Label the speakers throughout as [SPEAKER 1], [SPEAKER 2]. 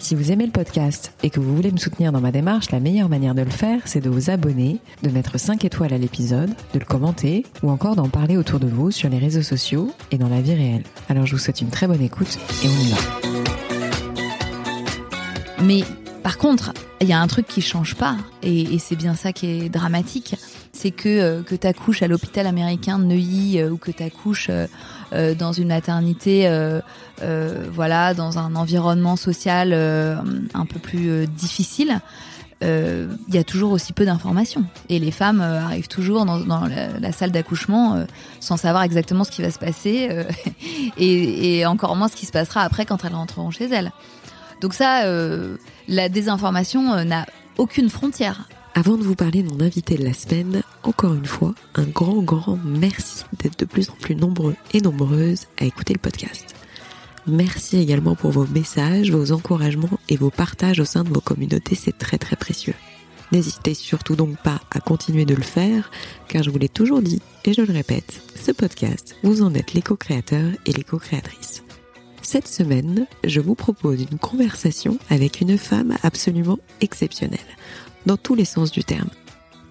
[SPEAKER 1] Si vous aimez le podcast et que vous voulez me soutenir dans ma démarche, la meilleure manière de le faire, c'est de vous abonner, de mettre 5 étoiles à l'épisode, de le commenter ou encore d'en parler autour de vous sur les réseaux sociaux et dans la vie réelle. Alors je vous souhaite une très bonne écoute et on y va.
[SPEAKER 2] Mais par contre, il y a un truc qui change pas, et, c'est bien ça qui est dramatique, c'est que euh, que t'accouches à l'hôpital américain de Neuilly euh, ou que t'accouches euh, euh, dans une maternité, euh, euh, voilà, dans un environnement social un peu plus difficile. Il y a toujours aussi peu d'informations et les femmes arrivent toujours dans, la, salle d'accouchement sans savoir exactement ce qui va se passer et, encore moins ce qui se passera après quand elles rentreront chez elles. Donc ça, la désinformation n'a aucune frontière.
[SPEAKER 3] Avant de vous parler de mon invité de la semaine, encore une fois, un grand, grand merci d'être de plus en plus nombreux et nombreuses à écouter le podcast. Merci également pour vos messages, vos encouragements et vos partages au sein de vos communautés, c'est très très précieux. N'hésitez surtout donc pas à continuer de le faire, car je vous l'ai toujours dit, et je le répète, ce podcast, vous en êtes les co-créateurs et les co-créatrices. Cette semaine, je vous propose une conversation avec une femme absolument exceptionnelle, dans tous les sens du terme.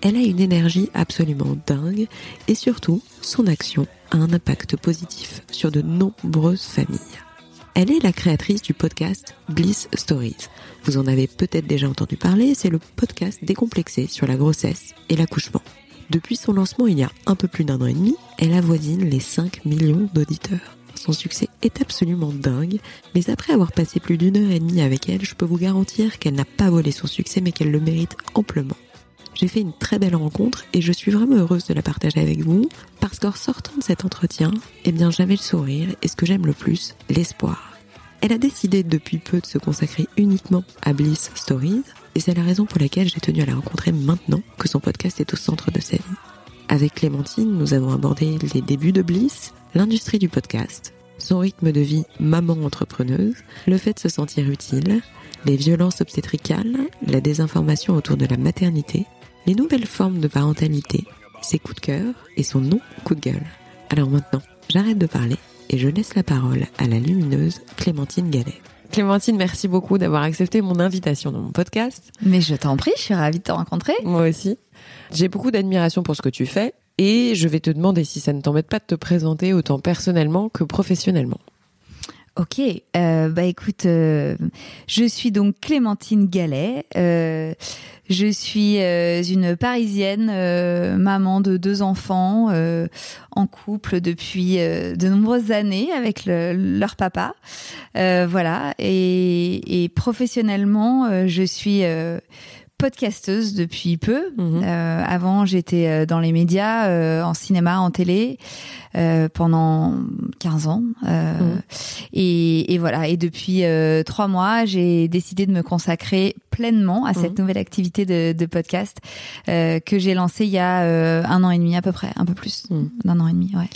[SPEAKER 3] Elle a une énergie absolument dingue et surtout, son action a un impact positif sur de nombreuses familles. Elle est la créatrice du podcast Bliss Stories. Vous en avez peut-être déjà entendu parler, c'est le podcast décomplexé sur la grossesse et l'accouchement. Depuis son lancement il y a un peu plus d'un an et demi, elle avoisine les 5 millions d'auditeurs. Son succès est absolument dingue, mais après avoir passé plus d'une heure et demie avec elle, je peux vous garantir qu'elle n'a pas volé son succès mais qu'elle le mérite amplement. J'ai fait une très belle rencontre et je suis vraiment heureuse de la partager avec vous parce qu'en sortant de cet entretien, eh bien j'avais le sourire et ce que j'aime le plus, l'espoir. Elle a décidé depuis peu de se consacrer uniquement à Bliss Stories et c'est la raison pour laquelle j'ai tenu à la rencontrer maintenant que son podcast est au centre de sa vie. Avec Clémentine, nous avons abordé les débuts de Bliss, l'industrie du podcast, son rythme de vie maman entrepreneuse, le fait de se sentir utile, les violences obstétricales, la désinformation autour de la maternité, les nouvelles formes de parentalité, ses coups de cœur et son non coup de gueule. Alors maintenant, j'arrête de parler et je laisse la parole à la lumineuse Clémentine Gallet. Clémentine, merci beaucoup d'avoir accepté mon invitation dans mon podcast.
[SPEAKER 2] Mais je t'en prie, je suis ravie de te rencontrer.
[SPEAKER 3] Moi aussi. J'ai beaucoup d'admiration pour ce que tu fais et je vais te demander si ça ne t'embête pas de te présenter autant personnellement que professionnellement.
[SPEAKER 2] Ok, euh, bah écoute, euh, je suis donc Clémentine Gallet. Euh, je suis une Parisienne, maman de deux enfants, en couple depuis de nombreuses années avec le- leur papa. Voilà, et, professionnellement, je suis podcasteuse depuis peu.
[SPEAKER 3] Mhm.
[SPEAKER 2] Euh, avant, j'étais euh, dans les médias, euh, en cinéma, en télé, euh, pendant 15 ans.
[SPEAKER 3] Mhm.
[SPEAKER 2] et, et voilà. Et depuis trois mois, j'ai décidé de me consacrer pleinement à cette
[SPEAKER 3] Mhm.
[SPEAKER 2] nouvelle activité de, de podcast que j'ai lancée il y a un an et demi à peu près, un peu plus d'un an et demi. Ouais.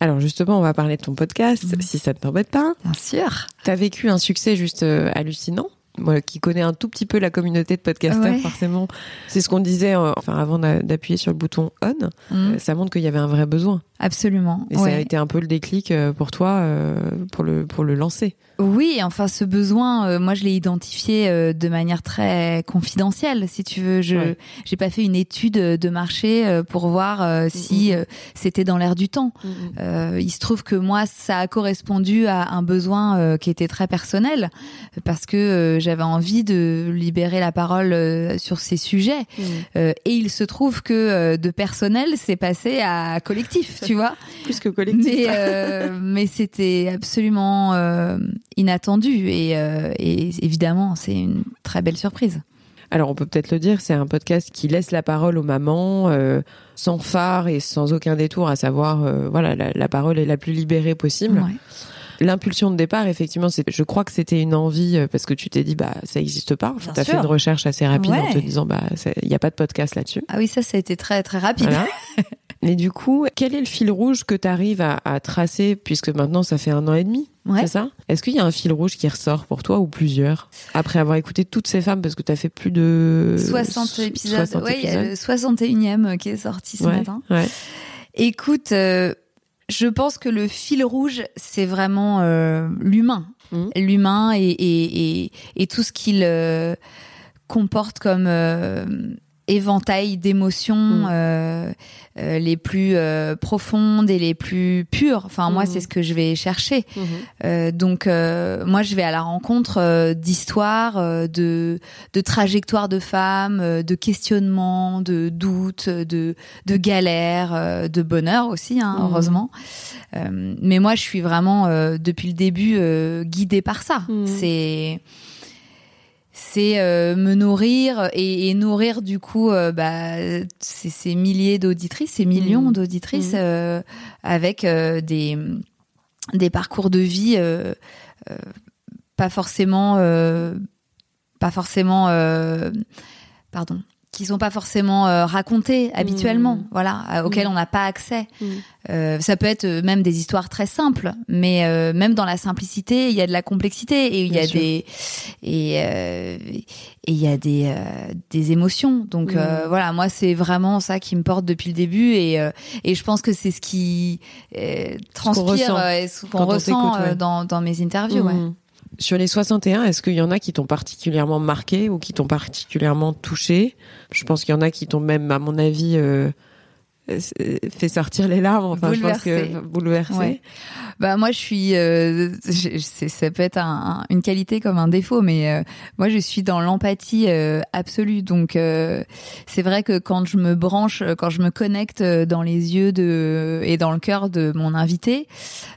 [SPEAKER 3] Alors justement, on va parler de ton podcast, si ça ne t'embête pas.
[SPEAKER 2] Bien sûr.
[SPEAKER 3] Tu as vécu un succès juste hallucinant. Moi qui connais un tout petit peu la communauté de podcasters,
[SPEAKER 2] Ouais.
[SPEAKER 3] forcément, c'est ce qu'on disait euh, enfin, avant d'a- d'appuyer sur le bouton on.
[SPEAKER 2] Mhm.
[SPEAKER 3] Euh, Ça montre qu'il y avait un vrai besoin.
[SPEAKER 2] Absolument.
[SPEAKER 3] Et ça a été un peu le déclic euh, pour toi euh, pour, le, pour le lancer.
[SPEAKER 2] Oui, enfin ce besoin, euh, moi je l'ai identifié de manière très confidentielle, si tu veux. Je
[SPEAKER 3] Ouais.
[SPEAKER 2] j'ai pas fait une étude de marché pour voir si c'était dans l'air du temps. Euh, il se trouve que moi, ça a correspondu à un besoin qui était très personnel, parce que j'avais envie de libérer la parole sur ces sujets. Euh, et il se trouve que de personnel, c'est passé à collectif, tu vois.
[SPEAKER 3] Plus que collectif.
[SPEAKER 2] Mais, euh, mais c'était absolument euh, inattendu et, euh, et évidemment, c'est une très belle surprise.
[SPEAKER 3] Alors on peut peut-être le dire, c'est un podcast qui laisse la parole aux mamans euh, sans phare et sans aucun détour, à savoir euh, voilà la, la parole est la plus libérée possible.
[SPEAKER 2] Ouais.
[SPEAKER 3] L'impulsion de départ, effectivement, c'est, je crois que c'était une envie parce que tu t'es dit bah ça existe pas. Enfin,
[SPEAKER 2] Bien
[SPEAKER 3] t'as fait une recherche assez rapide en te disant bah il y a pas de podcast là-dessus.
[SPEAKER 2] Ah oui, ça, ça a été très très rapide.
[SPEAKER 3] Voilà. Et du coup, quel est le fil rouge que tu arrives à, tracer, puisque maintenant ça fait un an et demi C'est ça? Est-ce qu'il y a un fil rouge qui ressort pour toi ou plusieurs Après avoir écouté toutes ces femmes, parce que tu as fait plus de
[SPEAKER 2] 60 épisodes. oui, il y a le 61e qui est sorti ce matin.
[SPEAKER 3] Ouais.
[SPEAKER 2] Écoute, euh, je pense que le fil rouge, c'est vraiment euh, l'humain. Mmh. L'humain et, et, et, tout ce qu'il euh, comporte comme éventail d'émotions mm. euh, euh, les plus euh, profondes et les plus pures. Enfin, moi, mm. c'est ce que je vais chercher. Mm-hmm. Euh, donc, euh, moi, je vais à la rencontre d'histoires, de, de trajectoires de femmes, de questionnements, de doutes, de, de galères, de bonheur aussi, hein, mm. heureusement. mais moi, je suis vraiment, depuis le début, guidée par ça. C'est c'est euh, me nourrir et, nourrir du coup euh, bah, ces, milliers d'auditrices, ces millions mmh. d'auditrices mmh. Euh, avec des, des parcours de vie pas forcément pas forcément pardon qui sont pas forcément euh, racontées habituellement, mmh. voilà, euh, auxquelles mmh. on n'a pas accès. Mmh. Euh, ça peut être même des histoires très simples, mais euh, même dans la simplicité, il y a de la complexité et il y a des et il y a des des émotions. Donc voilà, moi c'est vraiment ça qui me porte depuis le début et et je pense que c'est ce qui transpire et ce qu'on ressent dans dans mes interviews. Ouais.
[SPEAKER 3] Sur les 61, est-ce qu'il y en a qui t'ont particulièrement marqué ou qui t'ont particulièrement touché? Je pense qu'il y en a qui t'ont même, à mon avis, euh, fait sortir les larmes. Enfin, je pense que bouleversé.
[SPEAKER 2] Bah moi, je suis. Euh, ça peut être un, une qualité comme un défaut, mais euh, moi, je suis dans l'empathie euh, absolue. Donc, c'est vrai que quand je me branche, quand je me connecte dans les yeux de et dans le cœur de mon invité,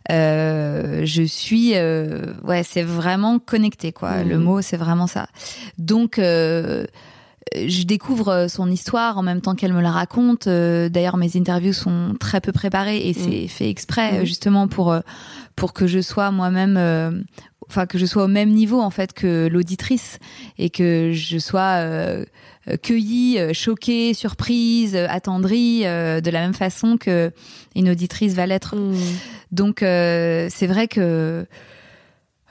[SPEAKER 2] je suis. ouais, c'est vraiment connecté, quoi. Le mmh. mot, c'est vraiment ça. Donc je découvre euh, son histoire en même temps qu'elle me la raconte. Euh, d'ailleurs, mes interviews sont très peu préparées et c'est mm. fait exprès mm. justement pour euh, pour que je sois moi-même, enfin que je sois au même niveau en fait que l'auditrice et que je sois cueillie, choquée, surprise, attendrie de la même façon que une auditrice va l'être. Mm. Donc c'est vrai que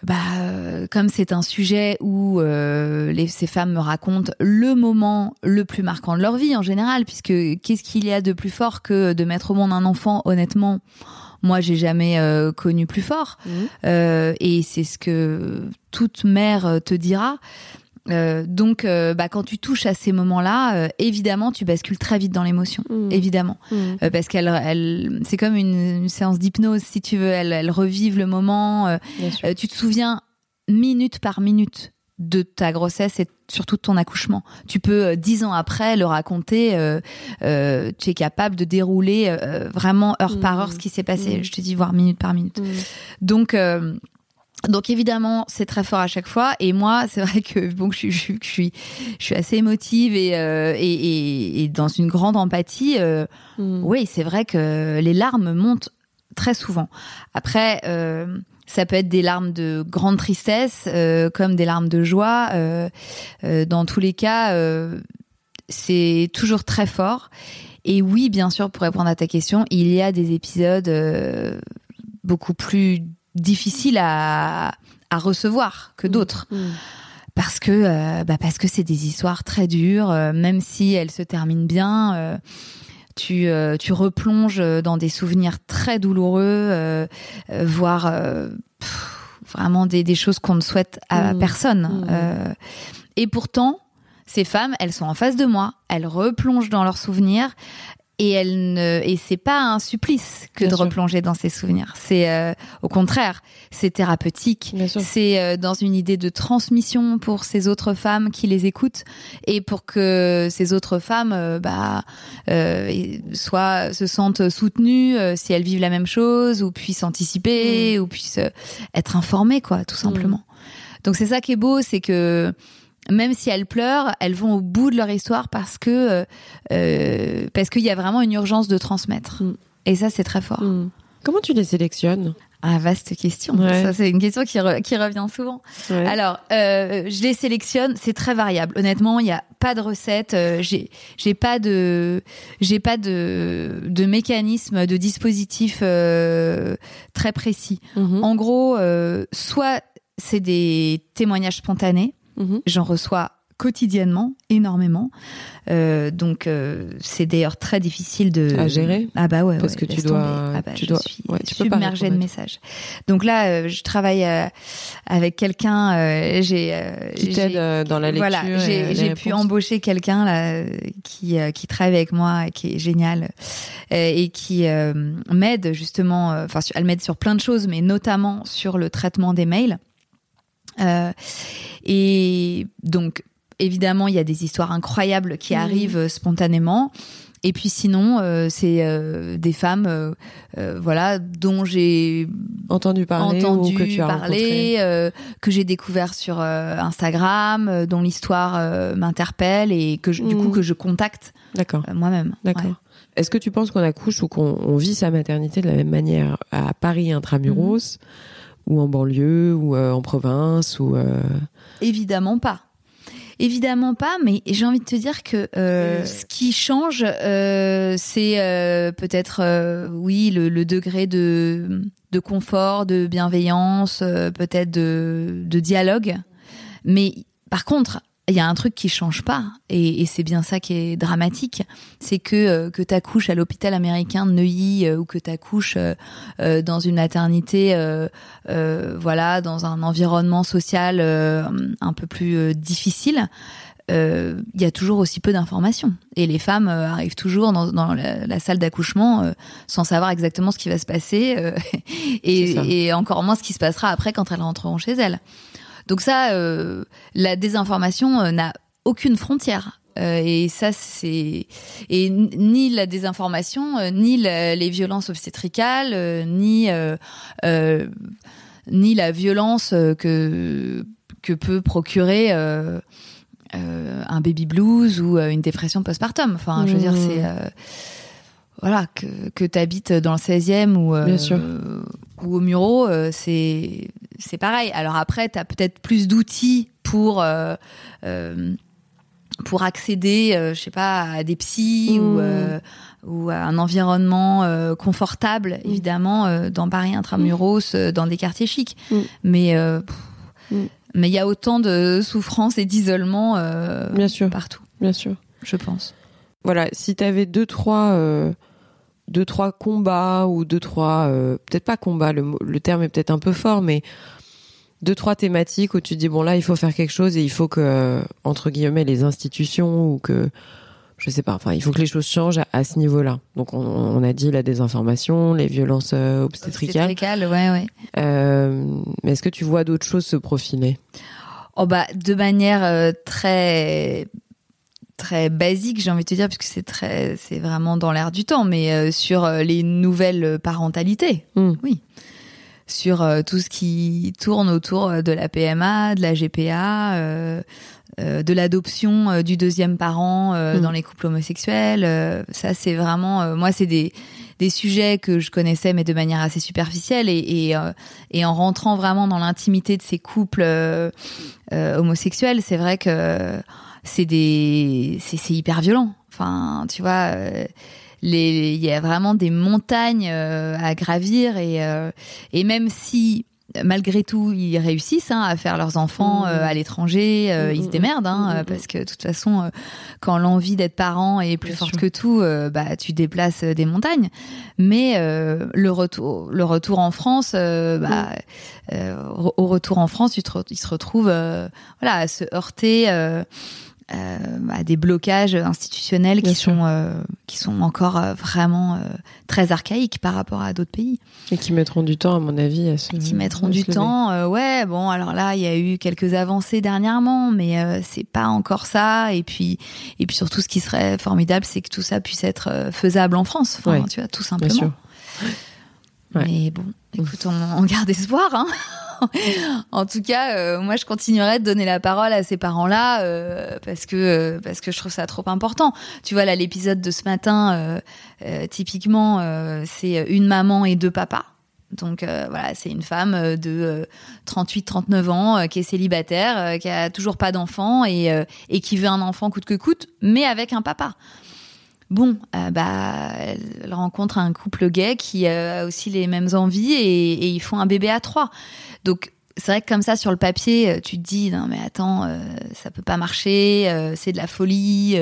[SPEAKER 2] bah, euh, comme c'est un sujet où euh, les, ces femmes me racontent le moment le plus marquant de leur vie en général, puisque qu'est-ce qu'il y a de plus fort que de mettre au monde un enfant Honnêtement, moi, j'ai jamais euh, connu plus fort, mmh. euh, et c'est ce que toute mère te dira. Euh, donc, euh, bah, quand tu touches à ces moments-là, euh, évidemment, tu bascules très vite dans l'émotion, mmh. évidemment, mmh. parce qu'elle, elle, c'est comme une, séance d'hypnose, si tu veux. Elle, elle revive le moment. tu te souviens minute par minute de ta grossesse et surtout de ton accouchement. Tu peux dix ans après le raconter. tu es capable de dérouler vraiment heure par heure ce qui s'est passé. Mmh. Je te dis voir minute par minute. Donc donc évidemment, c'est très fort à chaque fois. Et moi, c'est vrai que bon, je, je, je, suis, je suis assez émotive et, euh, et, et, dans une grande empathie. Euh, mm. Oui, c'est vrai que les larmes montent très souvent. Après, euh, ça peut être des larmes de grande tristesse, comme des larmes de joie. Dans tous les cas, c'est toujours très fort. Et oui, bien sûr, pour répondre à ta question, il y a des épisodes beaucoup plus difficile à, à recevoir que mm. d'autres. Mm. Parce que euh, bah parce que c'est des histoires très dures, euh, même si elles se terminent bien. Euh, tu, tu replonges dans des souvenirs très douloureux, voire vraiment des, des choses qu'on ne souhaite à mm. personne. et pourtant, ces femmes, elles sont en face de moi, elles replongent dans leurs souvenirs, et elle ne et c'est pas un supplice que de replonger dans ses souvenirs. C'est euh, au contraire c'est thérapeutique. C'est euh, dans une idée de transmission pour ces autres femmes qui les écoutent et pour que ces autres femmes euh, bah soit se sentent soutenues si elles vivent la même chose ou puissent anticiper mm. ou puissent être informées quoi tout simplement. Mm. donc c'est ça qui est beau c'est que même si elles pleurent, elles vont au bout de leur histoire parce que euh, euh parce qu'il y a vraiment une urgence de transmettre. Mm. Et ça, c'est très fort. Mm.
[SPEAKER 3] Comment tu les sélectionnes?
[SPEAKER 2] Ah, vaste question.
[SPEAKER 3] Ouais.
[SPEAKER 2] Ça, c'est une question qui, re- qui revient souvent.
[SPEAKER 3] Ouais.
[SPEAKER 2] Alors, euh, je les sélectionne, c'est très variable. Honnêtement, il n'y a pas de recette. euh, j'ai, j'ai pas de, j'ai pas de, de mécanisme, de dispositif euh, très précis.
[SPEAKER 3] Mhm.
[SPEAKER 2] En gros, soit c'est des témoignages spontanés.
[SPEAKER 3] Mhm.
[SPEAKER 2] J'en reçois quotidiennement, énormément. Euh, donc, euh, c'est d'ailleurs très difficile de
[SPEAKER 3] À gérer
[SPEAKER 2] Ah bah ouais,
[SPEAKER 3] Parce
[SPEAKER 2] ouais,
[SPEAKER 3] que tu dois-.
[SPEAKER 2] Ah bah,
[SPEAKER 3] tu dois-
[SPEAKER 2] suis
[SPEAKER 3] ouais, tu peux pas
[SPEAKER 2] submergée de messages. Donc là, euh, je travaille avec quelqu'un. j'ai
[SPEAKER 3] Qui t'aide dans la lecture
[SPEAKER 2] voilà, j'ai pu embaucher quelqu'un là qui qui travaille avec moi, et qui est génial et qui m'aide justement. Enfin, elle m'aide sur plein de choses, mais notamment sur le traitement des mails. Euh, et donc, évidemment, il y a des histoires incroyables qui
[SPEAKER 3] Mhm.
[SPEAKER 2] arrivent euh, spontanément. Et puis sinon, euh, c'est euh, des femmes, euh, voilà, dont j'ai
[SPEAKER 3] entendu parler
[SPEAKER 2] entendu
[SPEAKER 3] ou que tu as
[SPEAKER 2] parler, que j'ai découvert sur Instagram, dont l'histoire m'interpelle et que je- du coup que je contacte moi-même.
[SPEAKER 3] D'accord.
[SPEAKER 2] Ouais.
[SPEAKER 3] Est-ce que tu penses qu'on accouche ou qu'on on vit sa maternité de la même manière à Paris intramuros? Ou en banlieue ou euh, en province ou euh,
[SPEAKER 2] Évidemment pas. Évidemment pas, mais j'ai envie de te dire que euh, ce qui change, euh, c'est euh, peut-être, oui, le, le degré de, de confort, de bienveillance, peut-être de, de dialogue. Mais par contre, il y a un truc qui change pas, et, et c'est bien ça qui est dramatique, c'est que euh, que t'accouches à l'hôpital américain de Neuilly euh, ou que t'accouches euh, euh, dans une maternité, euh, euh, voilà, dans un environnement social un peu plus difficile. Il y a toujours aussi peu d'informations et les femmes arrivent toujours dans, dans la, la salle d'accouchement sans savoir exactement ce qui va se passer et encore moins ce qui se passera après quand elles rentreront chez elles. Donc ça, euh, la désinformation euh, n'a aucune frontière. Euh, et ça, c'est et ni la désinformation, euh, ni la- les violences obstétricales, euh, ni ni la violence que que peut procurer un baby blues ou une dépression postpartum. Enfin, je veux dire,
[SPEAKER 3] Mmh.
[SPEAKER 2] c'est euh, voilà que que t'habites dans le 16e ou euh,
[SPEAKER 3] Bien sûr.
[SPEAKER 2] ou au Muro, euh, c'est c'est pareil. Alors après, t'as peut-être plus d'outils pour euh, pour accéder, euh, je sais pas, à des psys
[SPEAKER 3] Mmh.
[SPEAKER 2] ou euh, ou à un environnement euh, confortable,
[SPEAKER 3] Mmh.
[SPEAKER 2] évidemment, dans Paris intramuros, euh, dans des quartiers chics.
[SPEAKER 3] Mmh.
[SPEAKER 2] Mais pff,
[SPEAKER 3] Mmh.
[SPEAKER 2] mais il y a autant de souffrance et d'isolement partout,
[SPEAKER 3] bien sûr.
[SPEAKER 2] je pense.
[SPEAKER 3] Voilà, si tu avais deux trois euh, deux trois combats ou deux trois euh, peut-être pas combats, le, terme est peut-être un peu fort mais deux trois thématiques où tu dis bon là il faut faire quelque chose et il faut que entre guillemets les institutions ou que je sais pas enfin il faut que les choses changent à, à ce niveau-là. Donc on, on a dit la désinformation, les violences euh, obstétricales.
[SPEAKER 2] Obstétricales, ouais, ouais.
[SPEAKER 3] Euh, mais est-ce que tu vois d'autres choses se profiler?
[SPEAKER 2] Oh bah de manière euh, très très basique, j'ai envie de te dire, puisque c'est très c'est vraiment dans l'air du temps, mais euh, sur euh, les nouvelles parentalités,
[SPEAKER 3] Hmm.
[SPEAKER 2] oui, sur euh, tout ce qui tourne autour de la PMA, de la GPA. euh, de l'adoption du deuxième parent euh,
[SPEAKER 3] Mm.
[SPEAKER 2] dans les couples homosexuels, ça c'est vraiment, moi c'est des des sujets que je connaissais mais de manière assez superficielle et et, euh, et en rentrant vraiment dans l'intimité de ces couples euh, euh, homosexuels, c'est vrai que c'est des c'est hyper violent. Enfin, tu vois, euh, il y a vraiment des montagnes euh, à gravir et euh, et même si malgré tout ils réussissent hein, à faire leurs enfants
[SPEAKER 3] Mmh.
[SPEAKER 2] euh, à l'étranger, euh,
[SPEAKER 3] Mmh,
[SPEAKER 2] ils se
[SPEAKER 3] mmh,
[SPEAKER 2] démerdent hein,
[SPEAKER 3] mmh,
[SPEAKER 2] parce que de toute façon euh, quand l'envie d'être parent est plus
[SPEAKER 3] Bien
[SPEAKER 2] forte
[SPEAKER 3] sûr.
[SPEAKER 2] que tout, bah tu déplaces des montagnes. Mais le retour le retour en France bah au retour en France, tu te re- ils se retrouvent voilà, à se heurter euh, à des blocages institutionnels
[SPEAKER 3] Bien
[SPEAKER 2] qui
[SPEAKER 3] sûr.
[SPEAKER 2] sont euh, qui sont encore euh, vraiment très archaïques par rapport à d'autres pays
[SPEAKER 3] et qui mettront du temps à mon avis à se
[SPEAKER 2] qui mettront du temps. ouais, bon, alors là, il y a eu quelques avancées dernièrement, mais c'est pas encore ça. Et puis, et puis surtout, ce qui serait formidable, c'est que tout ça puisse être faisable en France. Enfin,
[SPEAKER 3] Ouais,
[SPEAKER 2] tu vois, tout
[SPEAKER 3] Bien
[SPEAKER 2] simplement.
[SPEAKER 3] sûr. Ouais.
[SPEAKER 2] Mais bon, écoute, on, on garde espoir. Hein en tout cas, euh, moi, je continuerai de donner la parole à ces parents-là euh, parce que euh, parce que je trouve ça trop important. Tu vois là, l'épisode de ce matin, typiquement, c'est une maman et deux papas. Donc voilà, c'est une femme de 38-39 ans qui est célibataire, qui a toujours pas d'enfant et qui veut un enfant coûte que coûte, mais avec un papa. Bon, bah, elle rencontre un couple gay qui a aussi les mêmes envies et, ils font un bébé à trois. Donc c'est vrai que comme ça sur le papier, euh, tu te dis non mais attends, euh, ça peut pas marcher, euh, c'est de la folie,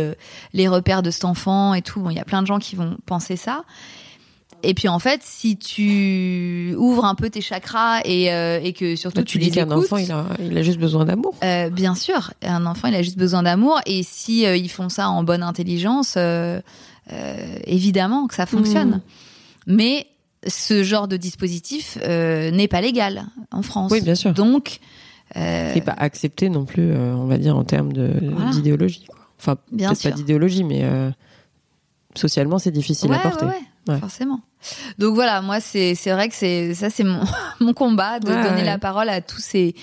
[SPEAKER 2] les repères de cet enfant et tout. Bon, il y a plein de gens qui vont penser ça. Et puis en fait, si tu ouvres un peu tes chakras et, et que surtout
[SPEAKER 3] tu,
[SPEAKER 2] tu
[SPEAKER 3] dis qu'un enfant, il a, il a juste besoin d'amour.
[SPEAKER 2] bien sûr, un enfant, il a juste besoin d'amour. Et si ils font ça en bonne intelligence, évidemment que ça fonctionne. Mmh. Mais ce genre de dispositif euh, n'est pas légal en France.
[SPEAKER 3] Oui, bien sûr.
[SPEAKER 2] Donc,
[SPEAKER 3] euh, pas accepté non plus, euh, on va dire en termes d'idéologie. Enfin, peut-être pas d'idéologie, mais euh, socialement, c'est difficile à porter.
[SPEAKER 2] Ouais, forcément. Donc voilà, moi c'est c'est vrai que c'est ça c'est mon mon combat de donner la parole à tous ces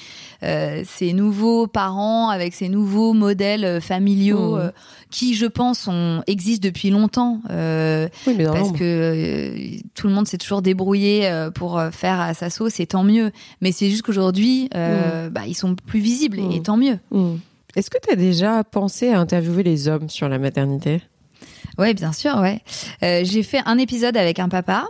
[SPEAKER 2] euh, ces nouveaux parents avec ces nouveaux modèles euh, familiaux mmh. euh, qui je pense ont existent depuis longtemps euh,
[SPEAKER 3] oui, mais
[SPEAKER 2] parce que tout le monde s'est toujours débrouillé pour faire à sa sauce et tant mieux. Mais c'est juste qu'aujourd'hui mmh. bah ils sont plus visibles et mmh. tant mieux.
[SPEAKER 3] Est-ce que tu as déjà pensé à interviewer les hommes sur la maternité?
[SPEAKER 2] Ouais, bien sûr, ouais. Euh, j'ai fait un épisode avec un papa.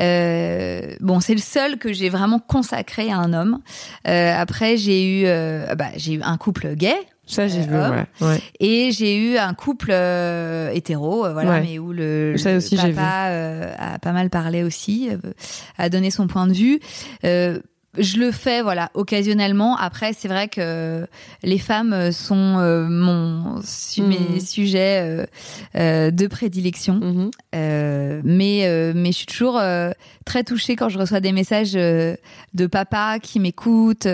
[SPEAKER 2] Euh, bon, c'est le seul que j'ai vraiment consacré à un homme. Euh, après, j'ai eu, euh, bah, j'ai eu un couple gay.
[SPEAKER 3] Ça, j'ai vu, ouais, ouais.
[SPEAKER 2] Et j'ai eu un couple euh, hétéro, euh, voilà, mais où le,
[SPEAKER 3] Ça aussi,
[SPEAKER 2] papa a pas mal parlé aussi, a donné son point de vue je le fais voilà occasionnellement après c'est vrai que les femmes sont euh, mon su mes mhm. sujets euh, euh, de prédilection mhm. mais mais je suis toujours très touchée quand je reçois des messages de papa qui m'écoutent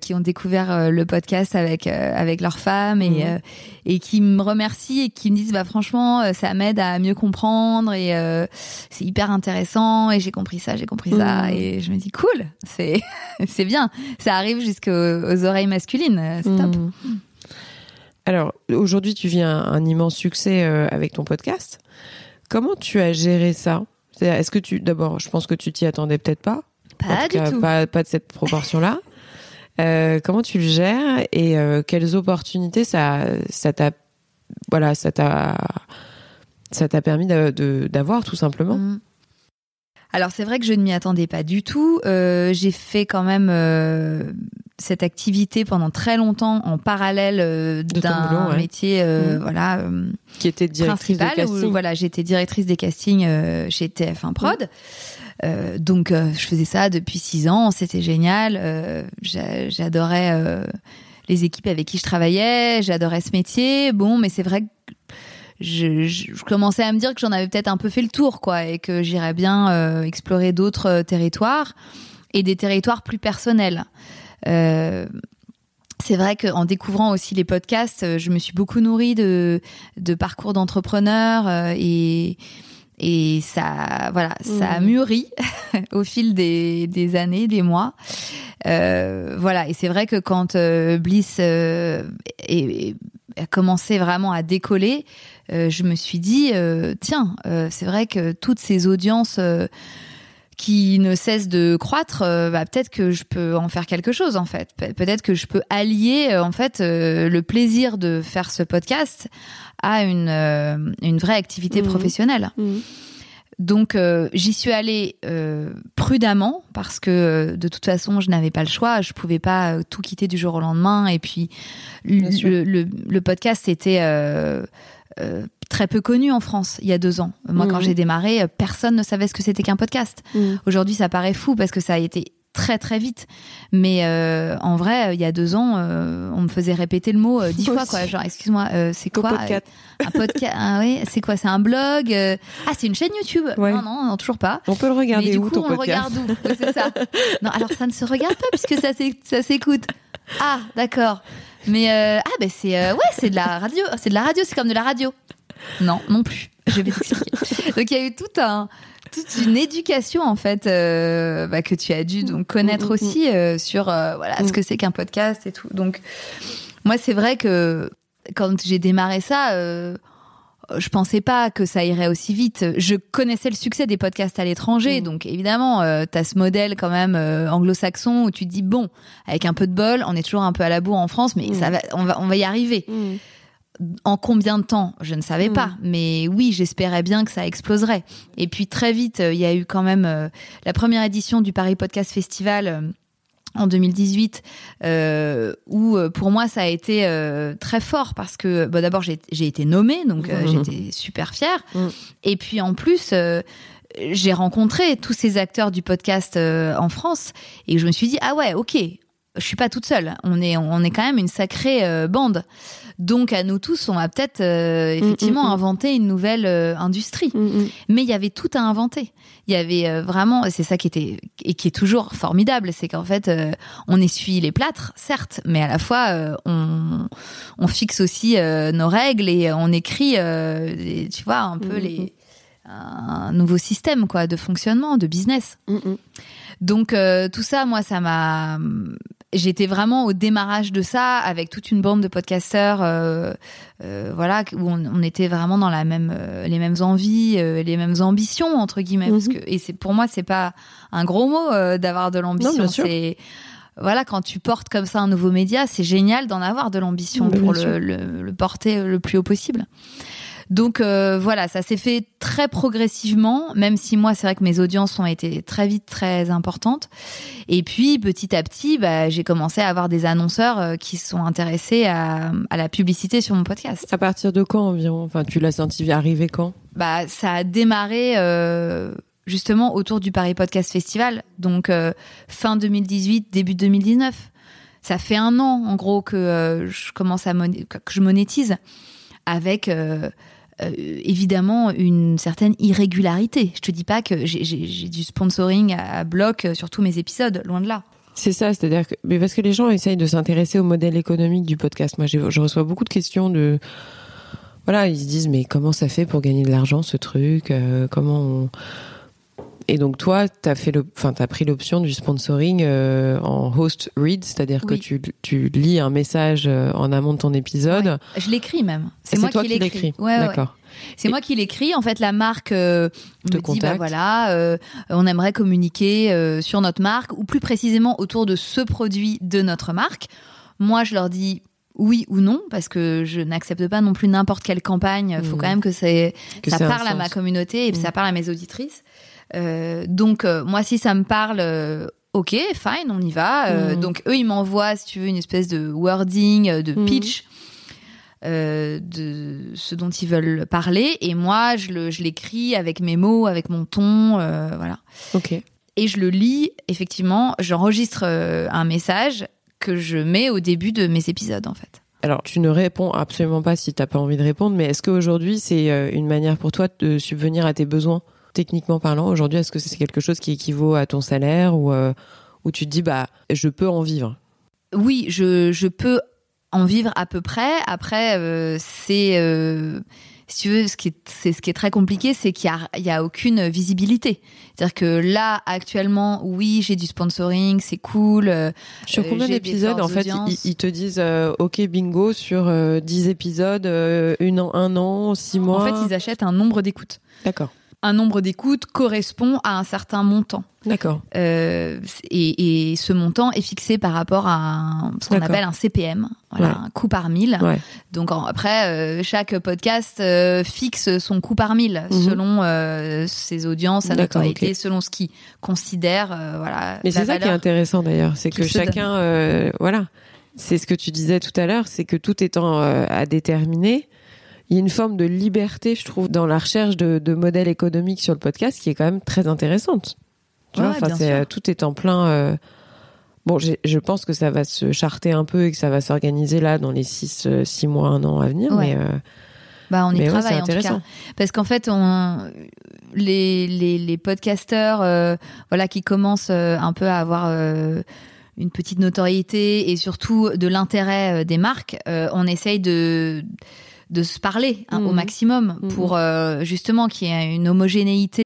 [SPEAKER 2] qui ont découvert le podcast avec avec leur femme et mhm. et qui me remercient et qui me disent bah franchement ça m'aide à mieux comprendre et c'est hyper intéressant et j'ai compris ça j'ai compris ça et je me dis cool c'est c'est bien. Ça arrive jusqu'aux oreilles masculines. C'est top. Hmm.
[SPEAKER 3] Alors aujourd'hui, tu vis un, immense succès euh, avec ton podcast. Comment tu as géré ça? Est-ce que tu, d'abord, je pense que tu t'y attendais peut-être pas.
[SPEAKER 2] Pas du tout.
[SPEAKER 3] Pas, de cette proportion-là. Euh, comment tu le gères et euh, quelles opportunités ça, ça t'a, voilà, ça t'a, ça t'a permis d'avoir tout simplement? Hmm.
[SPEAKER 2] Alors c'est vrai que je ne m'y attendais pas du tout. Euh, j'ai fait quand même euh, cette activité pendant très longtemps en parallèle euh, d'un métier, mmh. voilà,
[SPEAKER 3] qui était directrice des castings.
[SPEAKER 2] voilà, j'étais directrice des castings chez TF1 Prod. Mmh. donc je faisais ça depuis six ans, c'était génial. j'adorais les équipes avec qui je travaillais, j'adorais ce métier. Bon, mais c'est vrai que je, je, commençais à me dire que j'en avais peut-être un peu fait le tour, quoi, et que j'irais bien euh, explorer d'autres euh, territoires et des territoires plus personnels. Euh, c'est vrai qu'en découvrant aussi les podcasts, je me suis beaucoup nourrie de, de parcours d'entrepreneurs et et ça voilà ça a mmh. mûri au fil des, des années des mois euh, voilà et c'est vrai que quand Bliss est, a commencé vraiment à décoller, euh, je me suis dit, euh, tiens, euh, c'est vrai que toutes ces audiences qui ne cessent de croître, bah, peut-être que je peux en faire quelque chose en fait. peut-être que je peux allier en fait le plaisir de faire ce podcast à une, une vraie activité mmh. professionnelle. Mmh. Donc j'y suis allée prudemment parce que de toute façon je n'avais pas le choix, je pouvais pas tout quitter du jour au lendemain et puis le, le, le, podcast était euh, très peu connu en France il y a deux ans. Moi, quand mmh. j'ai démarré, euh, personne ne savait ce que c'était qu'un podcast. Mmh. Aujourd'hui, ça paraît fou parce que ça a été très très vite. Mais euh, en vrai, il y a deux ans, on me faisait répéter le mot dix fois quoi. Genre, excuse-moi, c'est quoi un podcast ah, oui, c'est quoi C'est un blog Ah, c'est une chaîne YouTube Non, non, non, toujours pas.
[SPEAKER 3] On peut le regarder
[SPEAKER 2] du
[SPEAKER 3] où
[SPEAKER 2] coup,
[SPEAKER 3] ton
[SPEAKER 2] on
[SPEAKER 3] podcast
[SPEAKER 2] le regarde où? C'est ça. Non, alors ça ne se regarde pas puisque ça s'écoute. Ah, d'accord. Mais ah ben c'est ouais, c'est de la radio, c'est de la radio, c'est comme de la radio. Non, non plus. Je vais t'expliquer. donc il y a eu tout un, toute une éducation en fait euh, bah, que tu as dû donc connaître mm, mm, aussi euh, sur euh, voilà ce mm. que c'est qu'un podcast et tout. Donc moi c'est vrai que quand j'ai démarré ça, je pensais pas que ça irait aussi vite. Je connaissais le succès des podcasts à l'étranger,
[SPEAKER 3] Mm.
[SPEAKER 2] donc évidemment, euh, t'as ce modèle quand même euh, anglo-saxon où tu te dis bon, avec un peu de bol, on est toujours un peu à la bourre en France, mais
[SPEAKER 3] Mm.
[SPEAKER 2] ça va, on va, on va y arriver. En combien de temps Je ne savais
[SPEAKER 3] Mm.
[SPEAKER 2] pas, mais oui, j'espérais bien que ça exploserait. Et puis très vite, euh, il y a eu quand même euh, la première édition du Paris Podcast Festival. euh, en 2018, euh, où pour moi ça a été euh, très fort parce que bah, d'abord j'ai été nommée, donc euh,
[SPEAKER 3] Mhm.
[SPEAKER 2] j'étais super fière.
[SPEAKER 3] Mhm.
[SPEAKER 2] Et puis en plus, j'ai rencontré tous ces acteurs du podcast en France et je me suis dit ah ouais ok, je suis pas toute seule. On est on est quand même une sacrée euh, bande. Donc à nous tous, on va peut-être euh, effectivement
[SPEAKER 3] Mhm.
[SPEAKER 2] inventer une nouvelle euh, industrie mais il y avait tout à inventer. Il y avait vraiment, c'est ça qui était et qui est toujours formidable, c'est qu'en fait, on essuie les plâtres, certes, mais à la fois, on, on fixe aussi nos règles et on écrit, tu vois, un peu les un nouveau système quoi de fonctionnement, de business. Donc euh, tout ça, moi, ça m'a. J'étais vraiment au démarrage de ça avec toute une bande de podcasteurs, euh, euh, voilà, où on, on était vraiment dans la même, euh, les mêmes envies, les mêmes ambitions entre guillemets. Parce
[SPEAKER 3] Mhm.
[SPEAKER 2] que et c'est pour moi, c'est pas un gros mot d'avoir de l'ambition. C'est voilà, quand tu portes comme ça un nouveau média, c'est génial d'en avoir de l'ambition pour le porter le plus haut possible. Donc euh, voilà, ça s'est fait très progressivement, même si moi c'est vrai que mes audiences ont été très vite très importantes. Et puis petit à petit, bah, j'ai commencé à avoir des annonceurs euh, qui sont intéressés à, à la publicité sur mon podcast.
[SPEAKER 3] À partir de quand environ? Enfin, tu l'as senti arriver quand?
[SPEAKER 2] Bah ça a démarré euh, justement autour du Paris Podcast Festival, donc euh, fin 2018, début 2019. Ça fait un an en gros que euh, je commence à que je monétise avec euh, euh, évidemment une certaine irrégularité. Je te dis pas que j'ai- du sponsoring à bloc sur tous mes épisodes, loin de là.
[SPEAKER 3] C'est ça, c'est-à-dire que mais parce que les gens essayent de s'intéresser au modèle économique du podcast. Moi, je reçois beaucoup de questions de voilà, ils se disent mais comment ça fait pour gagner de l'argent ce truc Euh, Comment on... Et donc toi, t'as fait le, enfin t'as pris l'option du sponsoring euh, en host read, c'est-à-dire que tu, tu lis un message euh, en amont de ton épisode.
[SPEAKER 2] Ouais. Je l'écris même. C'est
[SPEAKER 3] Ah,
[SPEAKER 2] moi
[SPEAKER 3] toi
[SPEAKER 2] qui
[SPEAKER 3] qui
[SPEAKER 2] l'écris. Ouais, ouais.
[SPEAKER 3] D'accord.
[SPEAKER 2] C'est moi qui l'écris. En fait, la marque euh, me dit bah voilà, euh, on aimerait communiquer sur notre marque ou plus précisément autour de ce produit de notre marque. Moi, je leur dis oui ou non parce que je n'accepte pas non plus n'importe quelle campagne. Il faut
[SPEAKER 3] Mhm.
[SPEAKER 2] quand même que,
[SPEAKER 3] Que
[SPEAKER 2] ça parle à ma communauté et
[SPEAKER 3] Mhm.
[SPEAKER 2] ça parle à mes auditrices. Euh, donc euh, moi, si ça me parle. euh, Ok, fine, on y va. Euh,
[SPEAKER 3] Mhm.
[SPEAKER 2] Donc eux, ils m'envoient, si tu veux, une espèce de wording, de
[SPEAKER 3] Mhm.
[SPEAKER 2] pitch euh, de ce dont ils veulent parler. Et moi, je le- je l'écris avec mes mots, avec mon ton, euh, voilà.
[SPEAKER 3] Ok.
[SPEAKER 2] Et je le lis, effectivement, j'enregistre un message que je mets au début de mes épisodes, en fait.
[SPEAKER 3] Alors, tu ne réponds absolument pas si t'as pas envie de répondre, mais est-ce qu'aujourd'hui, c'est une manière pour toi de subvenir à tes besoins, techniquement parlant Aujourd'hui, est-ce que c'est quelque chose qui équivaut à ton salaire ou euh, où tu te dis, bah, je peux en vivre?
[SPEAKER 2] Oui, je, je peux en vivre à peu près. Après, euh, c'est... euh, si tu veux, ce qui est, c'est ce qui est très compliqué, c'est qu'il y a, il y a aucune visibilité. C'est-à-dire que là, actuellement, oui, j'ai du sponsoring, c'est cool.
[SPEAKER 3] Sur
[SPEAKER 2] Euh,
[SPEAKER 3] combien d'épisodes, en fait, ils, ils te disent, OK, bingo, sur euh, 10 épisodes, une an, un an, six mois?
[SPEAKER 2] En fait, ils achètent un nombre d'écoutes.
[SPEAKER 3] D'accord.
[SPEAKER 2] Un nombre d'écoutes correspond à un certain montant.
[SPEAKER 3] D'accord.
[SPEAKER 2] Euh, et, et ce montant est fixé par rapport à un- ce qu'on appelle un CPM, voilà,
[SPEAKER 3] Ouais.
[SPEAKER 2] un coût par mille.
[SPEAKER 3] Ouais.
[SPEAKER 2] Donc en- après, euh, chaque podcast euh, fixe son coût par mille
[SPEAKER 3] Mhm.
[SPEAKER 2] selon ses audiences, sa notoriété, selon ce qu'il considère. voilà,
[SPEAKER 3] Mais c'est ça qui est intéressant d'ailleurs, c'est que chacun, voilà, c'est ce que tu disais tout à l'heure, c'est que tout étant à déterminer, il y a une forme de liberté, je trouve, dans la recherche de, de modèles économiques sur le podcast qui est quand même très intéressante. Tu
[SPEAKER 2] Ouais,
[SPEAKER 3] vois,
[SPEAKER 2] ouais,
[SPEAKER 3] euh, tout est en plein. euh, Bon, je pense que ça va se charter un peu et que ça va s'organiser là dans les six, euh, six mois, un an à venir.
[SPEAKER 2] Ouais.
[SPEAKER 3] Mais euh,
[SPEAKER 2] Bah, on y
[SPEAKER 3] Mais ouais,
[SPEAKER 2] travaille
[SPEAKER 3] c'est
[SPEAKER 2] en tout cas. Parce qu'en fait, on, les, les, les podcasteurs euh, voilà, qui commencent un peu à avoir une petite notoriété et surtout de l'intérêt des marques, on essaye de, de se parler hein, au
[SPEAKER 3] Mhm.
[SPEAKER 2] maximum
[SPEAKER 3] Mhm.
[SPEAKER 2] pour euh, justement qu'il y ait une homogénéité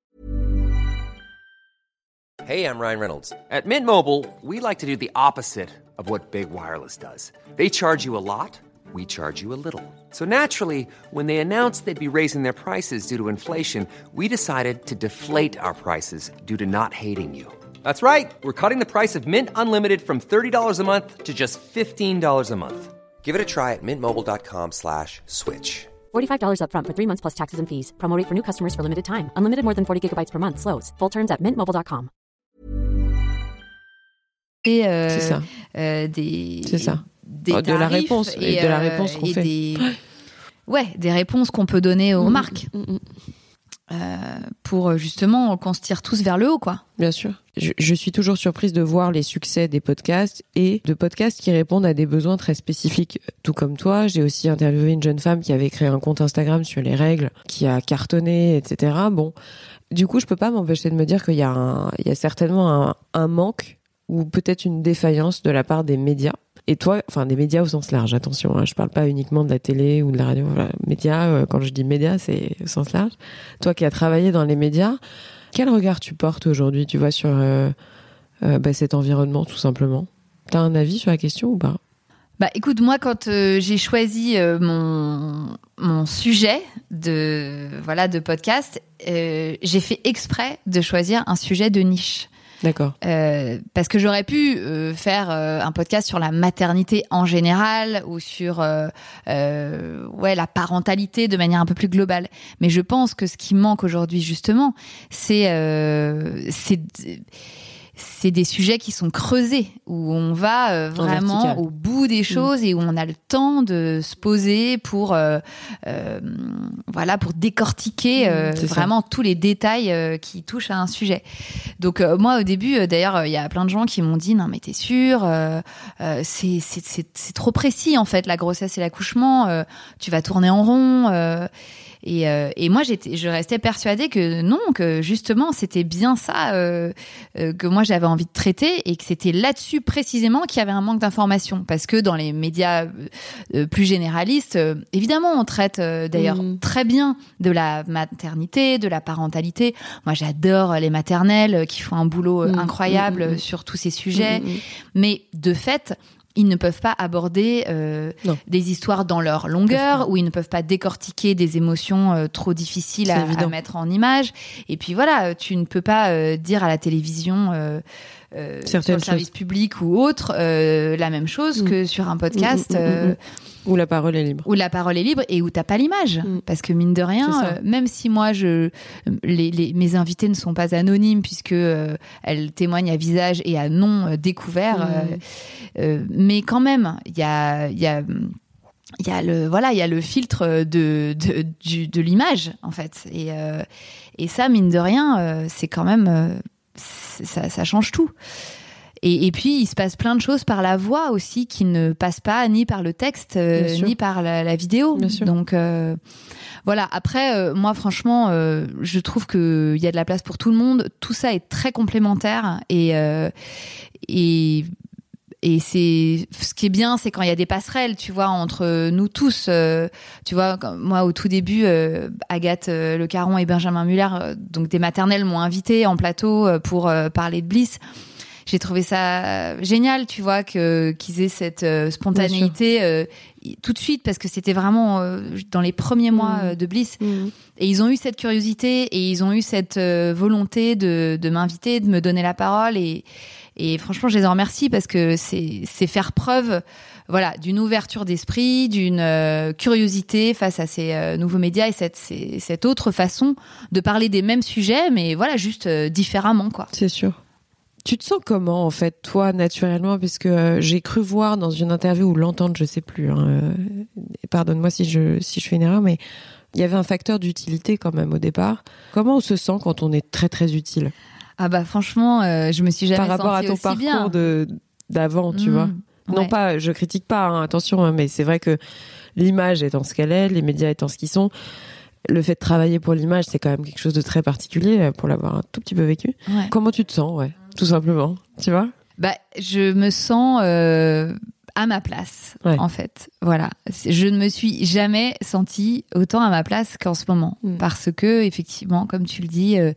[SPEAKER 4] Hey, I'm Ryan Reynolds. At Mint Mobile, we like to do the opposite of what Big Wireless does. They charge you a lot, we charge you a little. So naturally, when they announced they'd be raising their prices due to inflation, we decided to deflate our prices due to not hating you. That's right. We're cutting the price of Mint Unlimited from $30 a month to just $15 a month. Give it a try at mintmobile.com slash switch.
[SPEAKER 5] $45 upfront for three months plus taxes and fees. Promo rate for new customers for limited time. Unlimited more than 40 gigabytes per month. Slows. Full terms at mintmobile.com.
[SPEAKER 2] Et, euh,
[SPEAKER 3] C'est ça.
[SPEAKER 2] euh, des,
[SPEAKER 3] C'est ça.
[SPEAKER 2] des
[SPEAKER 3] Oh, de la
[SPEAKER 2] tarifs
[SPEAKER 3] réponse, et de la réponse qu'on
[SPEAKER 2] et
[SPEAKER 3] fait.
[SPEAKER 2] des- ouais, des réponses qu'on peut donner aux
[SPEAKER 3] Mm,
[SPEAKER 2] marques
[SPEAKER 3] mm, mm.
[SPEAKER 2] Euh, pour euh, justement qu'on se tire tous vers le haut, quoi.
[SPEAKER 3] Bien sûr. Je, suis toujours surprise de voir les succès des podcasts et de podcasts qui répondent à des besoins très spécifiques. Tout comme toi, j'ai aussi interviewé une jeune femme qui avait créé un compte Instagram sur les règles, qui a cartonné, etc. Bon, du coup, je peux pas m'empêcher de me dire qu'il y a, certainement un manque ou peut-être une défaillance de la part des médias. Et toi, enfin des médias au sens large, attention, hein, je parle pas uniquement de la télé ou de la radio. Voilà, médias, euh, quand je dis médias, c'est au sens large. Toi qui as travaillé dans les médias, quel regard tu portes aujourd'hui, tu vois, sur euh, euh, bah, cet environnement, tout simplement? T'as un avis sur la question ou pas?
[SPEAKER 2] Bah écoute, moi quand j'ai choisi mon mon sujet de voilà de podcast, j'ai fait exprès de choisir un sujet de niche.
[SPEAKER 3] D'accord.
[SPEAKER 2] Euh, parce que j'aurais pu euh, faire euh, un podcast sur la maternité en général ou sur euh, euh, ouais la parentalité de manière un peu plus globale. Mais je pense que ce qui manque aujourd'hui justement, c'est euh, c'est c'est des sujets qui sont creusés où on va euh, vraiment au bout des choses et où on a le temps de se poser pour euh, euh, voilà pour décortiquer
[SPEAKER 3] ça.
[SPEAKER 2] vraiment tous les détails qui touchent à un sujet. Donc moi au début d'ailleurs il y a plein de gens qui m'ont dit non mais t'es sûr c'est trop précis en fait la grossesse et l'accouchement tu vas tourner en rond et, euh, et moi j'étais je restais persuadée que non que justement c'était bien ça euh, euh, que moi j'avais envie de traiter et que c'était là-dessus précisément qu'il y avait un manque d'information parce que dans les médias euh, euh, plus généralistes euh, évidemment on traite euh, d'ailleurs
[SPEAKER 3] Mhm.
[SPEAKER 2] très bien de la maternité de la parentalité moi j'adore les maternelles qui font un boulot
[SPEAKER 3] Mhm.
[SPEAKER 2] incroyable euh, sur tous ces sujets
[SPEAKER 3] Mm, mm, mm.
[SPEAKER 2] mais de fait ils ne peuvent pas aborder euh, des histoires dans leur longueur ou ils ne peuvent pas décortiquer des émotions euh, trop difficiles à, mettre en image. Et puis voilà, euh, tu ne peux pas euh, dire à la télévision, euh, sur le service public ou autre, euh, la même chose
[SPEAKER 3] Mm.
[SPEAKER 2] que sur un podcast
[SPEAKER 3] Mm, mm,
[SPEAKER 2] euh.
[SPEAKER 3] Où la parole est libre.
[SPEAKER 2] où la parole est libre et où t'as pas l'image. Parce que mine de rien, euh, même si moi, je, les, les- mes invités ne sont pas anonymes puisque elles témoignent à visage et à nom découvert, mais quand même, il y a, y a il y a le voilà il y a le filtre de de, de l'image en fait et euh, et ça mine de rien euh, c'est quand même euh, ça, ça change tout. Et, et puis il se passe plein de choses par la voix aussi qui ne passent pas ni par le texte euh, ni par la, la vidéo. Donc euh, voilà. Après euh, moi franchement je trouve que il y a de la place pour tout le monde. Tout ça est très complémentaire et et et c'est ce qui est bien, c'est quand il y a des passerelles, tu vois, entre nous tous. euh, tu vois, quand- moi au tout début, euh, Agathe euh, Le Caron et Benjamin Muller, euh, donc des maternelles, m'ont invité en plateau euh, pour euh, parler de Bliss. J'ai trouvé ça génial, tu vois, que qu'ils aient cette euh, spontanéité euh, tout de suite parce que c'était vraiment euh, dans les premiers mois euh, de Bliss.
[SPEAKER 3] Mm.
[SPEAKER 2] Et ils ont eu cette curiosité et ils ont eu cette euh, volonté de, de m'inviter, de me donner la parole. Et, et franchement, je les en remercie parce que c'est faire preuve voilà, d'une ouverture d'esprit, d'une euh, curiosité face à ces euh, nouveaux médias et cette, cette autre façon de parler des mêmes sujets, mais voilà, juste euh, différemment, quoi.
[SPEAKER 3] C'est sûr. Tu te sens comment en fait, toi, naturellement, puisque j'ai cru voir dans une interview ou l'entendre, je sais plus. hein, Pardonne-moi si je si je fais une erreur, mais il y avait un facteur d'utilité quand même au départ. Comment on se sent quand on est très très utile?
[SPEAKER 2] Ah bah franchement, euh, je me suis jamais
[SPEAKER 3] par rapport à ton parcours
[SPEAKER 2] bien.
[SPEAKER 3] de d'avant, tu
[SPEAKER 2] Mmh,
[SPEAKER 3] vois Non
[SPEAKER 2] ouais.
[SPEAKER 3] pas, je critique pas, hein, attention, hein, mais c'est vrai que l'image étant ce qu'elle est, les médias étant ce qu'ils sont, le fait de travailler pour l'image, c'est quand même quelque chose de très particulier euh, pour l'avoir un tout petit peu vécu.
[SPEAKER 2] Ouais.
[SPEAKER 3] Comment tu te sens, ouais, tout simplement, tu vois?
[SPEAKER 2] Bah, je me sens euh, à ma place,
[SPEAKER 3] Ouais.
[SPEAKER 2] en fait. Voilà. Je ne me suis jamais sentie autant à ma place qu'en ce moment.
[SPEAKER 3] Mm.
[SPEAKER 2] Parce que, effectivement, comme tu le dis, euh,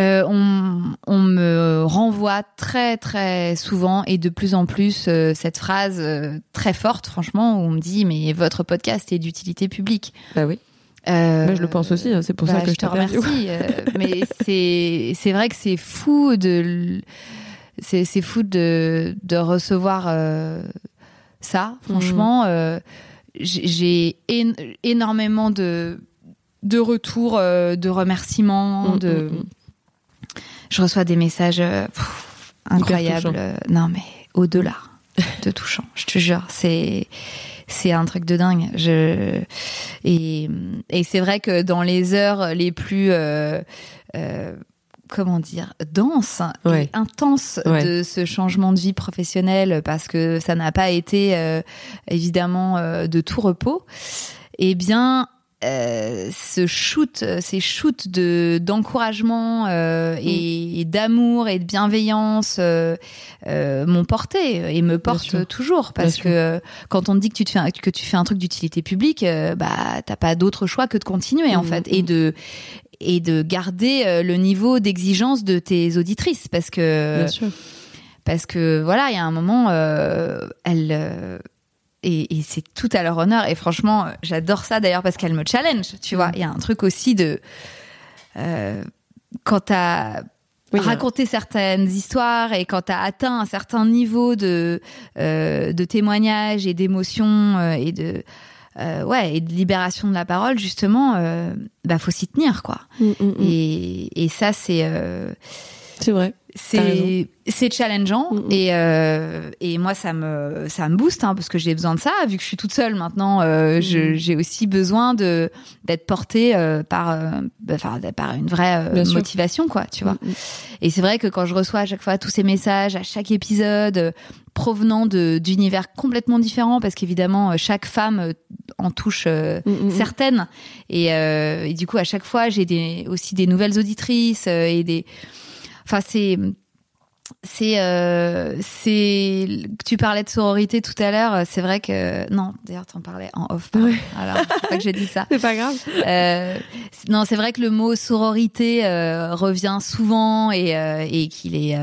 [SPEAKER 2] Euh, on, on me renvoie très très souvent et de plus en plus euh, cette phrase euh, très forte, franchement, où on me dit mais votre podcast est d'utilité publique.
[SPEAKER 3] Bah oui. Bah, je le pense aussi, hein, c'est pour ça
[SPEAKER 2] bah,
[SPEAKER 3] que
[SPEAKER 2] je te remercie. mais c'est c'est vrai que c'est fou de c'est fou de de recevoir ça.
[SPEAKER 3] Mhm.
[SPEAKER 2] Franchement, j'ai j'ai én- énormément de de retours, euh, de remerciements,
[SPEAKER 3] Mm,
[SPEAKER 2] de
[SPEAKER 3] mm, mm.
[SPEAKER 2] Je reçois des messages euh, pff, incroyables. euh, Non mais au-delà de touchant, je te jure, c'est c'est un truc de dingue. Je et et c'est vrai que dans les heures les plus euh, euh, comment dire denses
[SPEAKER 3] Ouais.
[SPEAKER 2] et intenses
[SPEAKER 3] Ouais.
[SPEAKER 2] de ce changement de vie professionnelle parce que ça n'a pas été euh, évidemment de tout repos. Eh bien euh, ce shoot, ces shoots de d'encouragement euh, et, et d'amour et de bienveillance euh, euh, m'ont porté et me portent toujours. Parce
[SPEAKER 3] Bien
[SPEAKER 2] que euh, quand on te dit que tu te fais un, que tu fais un truc d'utilité publique, euh, bah t'as pas d'autre choix que de continuer en
[SPEAKER 3] Mhm,
[SPEAKER 2] fait et de et de garder euh, le niveau d'exigence de tes auditrices. Parce que
[SPEAKER 3] Bien sûr.
[SPEAKER 2] parce que voilà, il y a un moment, euh, elle euh, et, et c'est tout à leur honneur. Et franchement, euh, j'adore ça d'ailleurs parce qu'elle me challenge. Tu vois, il y a un truc aussi de euh, quand t'as
[SPEAKER 3] Oui,
[SPEAKER 2] raconté certaines histoires et quand t'as atteint un certain niveau de euh, de témoignage et d'émotion euh, et de euh, ouais et de libération de la parole justement, euh, bah faut s'y tenir quoi.
[SPEAKER 3] Mm, mm, mm.
[SPEAKER 2] Et, et ça c'est euh,
[SPEAKER 3] C'est vrai.
[SPEAKER 2] C'est c'est challengeant
[SPEAKER 3] Mm, mm.
[SPEAKER 2] et euh, et moi ça me ça me booste hein, parce que j'ai besoin de ça. Vu que je suis toute seule maintenant euh, je-
[SPEAKER 3] Mm.
[SPEAKER 2] j'ai aussi besoin de d'être portée euh, par euh, enfin, par une vraie euh, motivation quoi tu vois.
[SPEAKER 3] Mm,
[SPEAKER 2] et c'est vrai que quand je reçois à chaque fois tous ces messages à chaque épisode euh, provenant de d'univers complètement différents parce qu'évidemment chaque femme en touche certaines et, euh, et du coup à chaque fois j'ai des aussi des nouvelles auditrices euh, et des enfin c'est c'est euh, c'est tu parlais de sororité tout à l'heure c'est vrai que non d'ailleurs t'en parlais en off pardon. alors pas que je dis ça
[SPEAKER 3] C'est pas grave.
[SPEAKER 2] euh, non, c'est vrai que le mot sororité euh, revient souvent et, et qu'il est,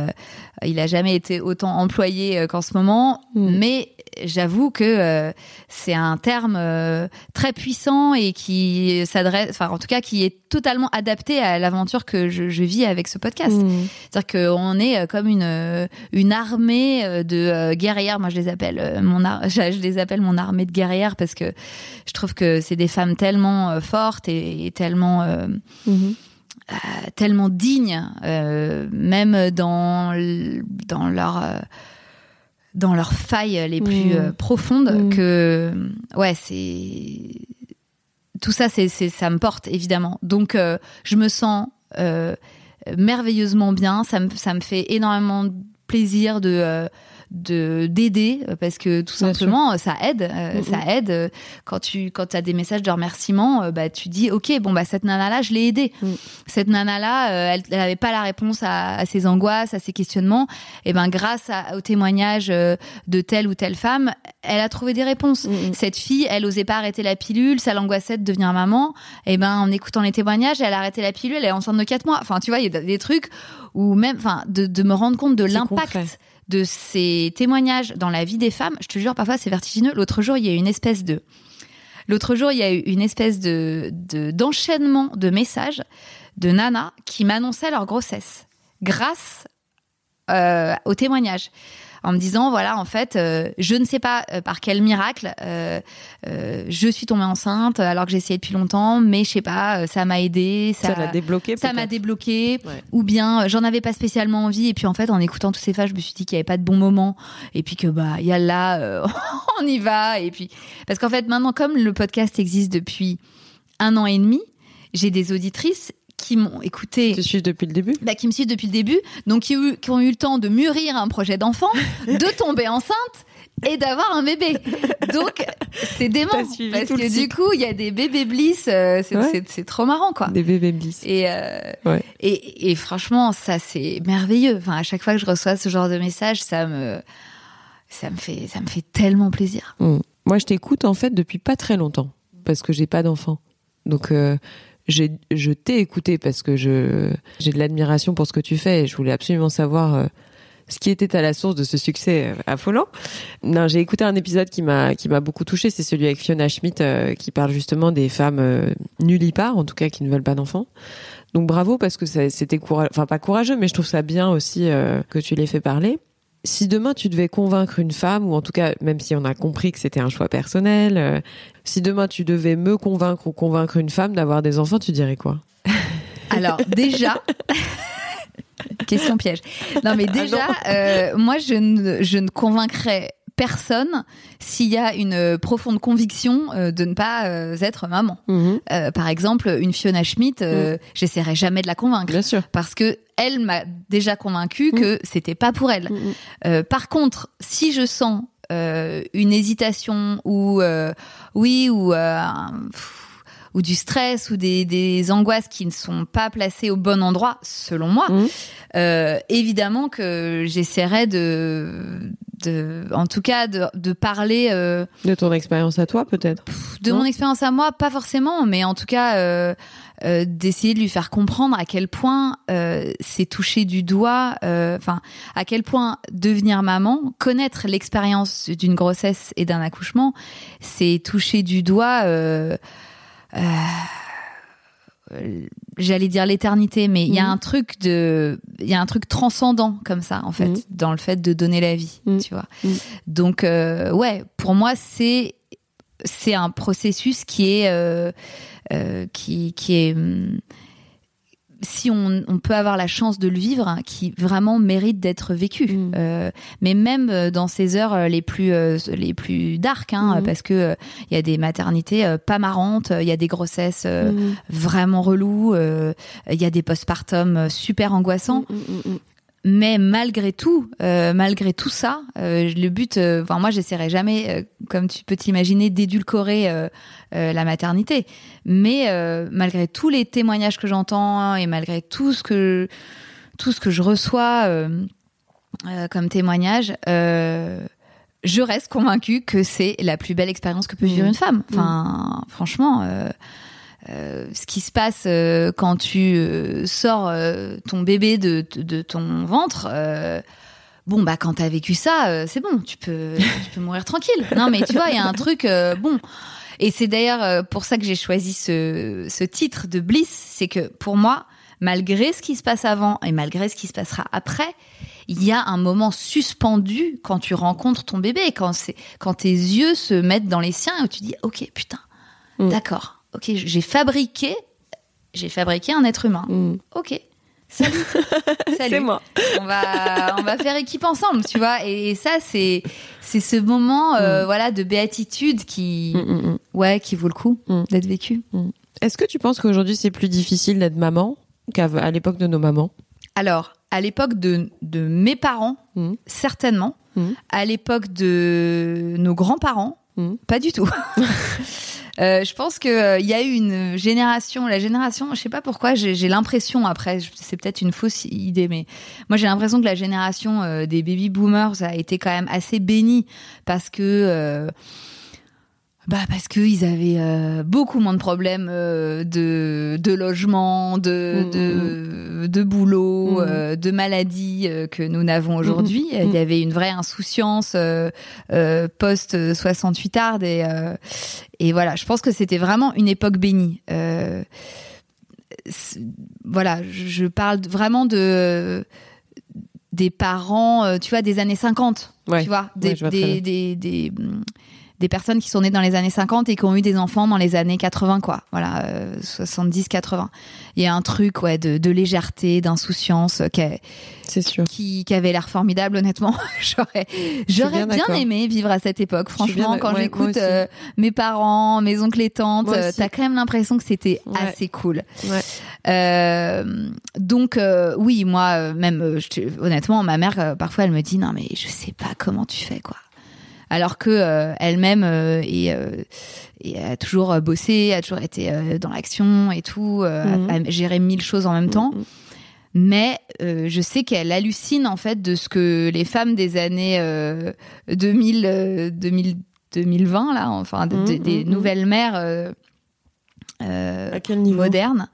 [SPEAKER 2] il a jamais été autant employé qu'en ce moment.
[SPEAKER 3] Mm.
[SPEAKER 2] Mais j'avoue que euh, c'est un terme euh, très puissant et qui s'adresse, enfin en tout cas qui est totalement adapté à l'aventure que je, je vis avec ce podcast.
[SPEAKER 3] Mm.
[SPEAKER 2] C'est-à-dire qu'on est euh, comme une une armée de guerrières. Moi, je les appelle mon je les appelle mon armée de guerrières parce que je trouve que c'est des femmes tellement fortes et, et tellement euh, tellement dignes, euh, même dans dans leur euh, dans leurs failles les plus
[SPEAKER 3] Mhm.
[SPEAKER 2] euh, profondes
[SPEAKER 3] Mhm.
[SPEAKER 2] que ouais c'est tout ça c'est c'est ça me porte évidemment donc euh, je me sens euh, merveilleusement bien ça me ça me fait énormément plaisir de de d'aider euh, parce que tout simplement euh, ça aide euh,
[SPEAKER 3] Mhm.
[SPEAKER 2] ça aide quand tu quand as des messages de remerciement euh, bah tu dis ok bon bah cette nana là je l'ai aidée
[SPEAKER 3] Mhm.
[SPEAKER 2] cette nana là elle elle avait pas la réponse à, à ses angoisses à ses questionnements et ben grâce à- au témoignage de telle ou telle femme elle a trouvé des réponses cette fille, elle osait pas arrêter la pilule, ça l'angoissait de devenir maman. Et ben, en écoutant les témoignages, elle a arrêté la pilule, elle est enceinte de 4 mois. Enfin, tu vois, il y a des trucs où même, enfin, de, de me rendre compte de l'impact. De ces témoignages dans la vie des femmes. Je te jure, parfois, c'est vertigineux. L'autre jour, il y a eu une espèce de, l'autre jour, il y a eu une espèce de, de, d'enchaînement de messages de nanas qui m'annonçaient leur grossesse grâce euh, au témoignage en me disant voilà en fait euh, je ne sais pas euh, par quel miracle euh, je suis tombée enceinte alors que essayé depuis longtemps mais je sais pas ça m'a aidé
[SPEAKER 3] Ça l'a débloqué.
[SPEAKER 2] ça m'a débloqué
[SPEAKER 3] Ouais.
[SPEAKER 2] ou bien j'en avais pas spécialement envie et puis en fait en écoutant tous ces phases je me suis dit qu'il y avait pas de bon moment et puis que bah yalla euh, on y va et puis parce qu'en fait maintenant comme le podcast existe depuis un an et demi j'ai des auditrices qui m'ont écouté
[SPEAKER 3] Tu suis depuis le début
[SPEAKER 2] bah, qui me suivent depuis le début, donc qui, ont eu- qui ont eu le temps de mûrir un projet d'enfant, de tomber enceinte et d'avoir un bébé. Donc c'est dément parce que du coup il y a des bébés bliss, euh, c'est
[SPEAKER 3] Ouais.
[SPEAKER 2] trop marrant quoi.
[SPEAKER 3] Des bébés bliss.
[SPEAKER 2] Et, euh,
[SPEAKER 3] Ouais.
[SPEAKER 2] et, et franchement ça c'est merveilleux. Enfin à chaque fois que je reçois ce genre de message, ça me ça me fait ça me fait tellement plaisir.
[SPEAKER 3] Mm. Moi, je t'écoute en fait depuis pas très longtemps parce que j'ai pas d'enfant. Donc, euh, je t'ai écouté parce que je, j'ai de l'admiration pour ce que tu fais et je voulais absolument savoir euh, ce qui était à la source de ce succès euh, affolant. Non, j'ai écouté un épisode qui m'a qui m'a beaucoup touché, c'est celui avec Fiona Schmidt euh, qui parle justement des femmes euh, nullipares, en tout cas qui ne veulent pas d'enfants. Donc bravo parce que c'était courageux, enfin pas courageux, mais je trouve ça bien aussi que tu les fait parler. Si demain tu devais convaincre une femme, ou en tout cas même si on a compris que c'était un choix personnel, euh, si demain tu devais me convaincre ou convaincre une femme d'avoir des enfants, tu dirais quoi?
[SPEAKER 2] Alors déjà, question piège. Non mais déjà, euh, moi je ne, je ne convaincrai personne s'il y a une profonde conviction euh, de ne pas euh, être maman. Euh, par exemple, une Fiona Schmidt, euh, j'essaierai jamais de la convaincre
[SPEAKER 3] Bien sûr.
[SPEAKER 2] parce que elle m'a déjà convaincu que c'était pas pour elle. Euh, par contre, si je sens euh, une hésitation ou euh, oui ou euh, pff, ou du stress ou des, des angoisses qui ne sont pas placées au bon endroit, selon moi,
[SPEAKER 3] Mhm.
[SPEAKER 2] euh, évidemment que j'essaierai de, de, en tout cas, de, de parler euh,
[SPEAKER 3] De ton expérience à toi, peut-être.
[SPEAKER 2] de
[SPEAKER 3] Non
[SPEAKER 2] mon expérience à moi, pas forcément, mais en tout cas euh, euh, d'essayer de lui faire comprendre à quel point euh, c'est toucher du doigt, euh, enfin à quel point devenir maman, connaître l'expérience d'une grossesse et d'un accouchement, c'est toucher du doigt. Euh, J'allais dire l'éternité, mais il y a
[SPEAKER 3] Mhm.
[SPEAKER 2] un truc de, il y a un truc transcendant comme ça en fait
[SPEAKER 3] Mhm.
[SPEAKER 2] dans le fait de donner la vie,
[SPEAKER 3] Mhm.
[SPEAKER 2] tu vois. Donc euh, ouais, pour moi c'est c'est un processus qui est euh, euh, qui qui est hum, si on, on peut avoir la chance de le vivre, hein, qui vraiment mérite d'être vécu.
[SPEAKER 3] Mm.
[SPEAKER 2] Euh, mais même euh, dans ces heures euh, les plus euh, les plus dark, hein,
[SPEAKER 3] Mm.
[SPEAKER 2] parce que euh, il y a des maternités pas marrantes, il y a des grossesses
[SPEAKER 3] Mm.
[SPEAKER 2] vraiment reloues, il y a des postpartum super angoissants. Mais malgré tout, euh, malgré tout ça, euh, le but, euh, enfin moi, j'essaierai jamais, comme tu peux t'imaginer, d'édulcorer la maternité. Mais malgré tous les témoignages que j'entends et malgré tout ce que tout ce que je reçois comme témoignage, je reste convaincue que c'est la plus belle expérience que peut vivre
[SPEAKER 3] Mhm.
[SPEAKER 2] une femme. Enfin, franchement. Euh, ce qui se passe euh, quand tu euh, sors ton bébé de, de, de ton ventre, bon bah quand t'as vécu ça, c'est bon, tu peux tu peux mourir tranquille. Non mais tu vois, il y a un truc bon. Et c'est d'ailleurs pour ça que j'ai choisi ce, ce titre de Bliss, c'est que pour moi, malgré ce qui se passe avant et malgré ce qui se passera après, il y a un moment suspendu quand tu rencontres ton bébé, quand quand tes yeux se mettent dans les siens et où tu dis ok putain,
[SPEAKER 3] Mm.
[SPEAKER 2] d'accord, ok j'ai fabriqué j'ai fabriqué un être humain,
[SPEAKER 3] mm.
[SPEAKER 2] ok. Salut. Salut.
[SPEAKER 3] C'est moi.
[SPEAKER 2] On va, on va faire équipe ensemble, tu vois. Et, et ça, c'est, c'est ce moment, euh, voilà, de béatitude qui,
[SPEAKER 3] Mm, mm, mm.
[SPEAKER 2] ouais, qui vaut le coup
[SPEAKER 3] Mm.
[SPEAKER 2] d'être vécu.
[SPEAKER 3] Est-ce que tu penses qu'aujourd'hui c'est plus difficile d'être maman qu'à à l'époque de nos mamans?
[SPEAKER 2] Alors, à l'époque de, de mes parents,
[SPEAKER 3] Mm.
[SPEAKER 2] certainement.
[SPEAKER 3] Mm.
[SPEAKER 2] À l'époque de nos grands-parents,
[SPEAKER 3] Mm.
[SPEAKER 2] pas du tout. Euh, je pense que euh, y a eu une génération, la génération, je sais pas pourquoi, j'ai l'impression après, c'est peut-être une fausse idée, mais moi j'ai l'impression que la génération euh, des baby boomers a été quand même assez bénie parce que bah parce que ils avaient euh, beaucoup moins de problèmes euh, de de logement, de
[SPEAKER 3] Mhm.
[SPEAKER 2] de, de boulot, euh, de maladies euh, que nous n'avons aujourd'hui. Il y avait une vraie insouciance euh, euh, post 68 arde et et voilà. Je pense que c'était vraiment une époque bénie. Voilà, je parle vraiment de des parents, tu vois, des années 50,
[SPEAKER 3] Ouais.
[SPEAKER 2] tu vois, des,
[SPEAKER 3] Ouais, je vois très
[SPEAKER 2] des,
[SPEAKER 3] bien.
[SPEAKER 2] des, des, hum, des personnes qui sont nées dans les années 50 et qui ont eu des enfants dans les années 80, quoi. Voilà, 70-80. Il y a un truc, ouais, de, de légèreté, d'insouciance, euh, qui, a-
[SPEAKER 3] C'est sûr.
[SPEAKER 2] qui, qui avait l'air formidable, honnêtement. j'aurais, j'aurais
[SPEAKER 3] bien
[SPEAKER 2] aimé vivre à cette époque.
[SPEAKER 3] Bien
[SPEAKER 2] Franchement, quand
[SPEAKER 3] ouais,
[SPEAKER 2] j'écoute euh, mes parents, mes oncles et tantes, euh, t'as quand même l'impression que c'était
[SPEAKER 3] Ouais.
[SPEAKER 2] assez cool.
[SPEAKER 3] Ouais.
[SPEAKER 2] Euh, donc euh, oui, moi euh, même euh, je honnêtement, ma mère euh, parfois elle me dit non mais je sais pas comment tu fais quoi. Alors que euh, elle-même euh, est, euh, et a toujours bossé, a toujours été dans l'action et tout,
[SPEAKER 3] Mhm.
[SPEAKER 2] a, a géré mille choses en même temps.
[SPEAKER 3] Mm.
[SPEAKER 2] Mais je sais qu'elle hallucine en fait de ce que les femmes des années euh, 2000, euh, 2000, 2020 là, enfin de- de-
[SPEAKER 3] Mhm,
[SPEAKER 2] des
[SPEAKER 3] mhm.
[SPEAKER 2] nouvelles mères euh, euh,
[SPEAKER 3] À quel niveau?
[SPEAKER 2] moderne.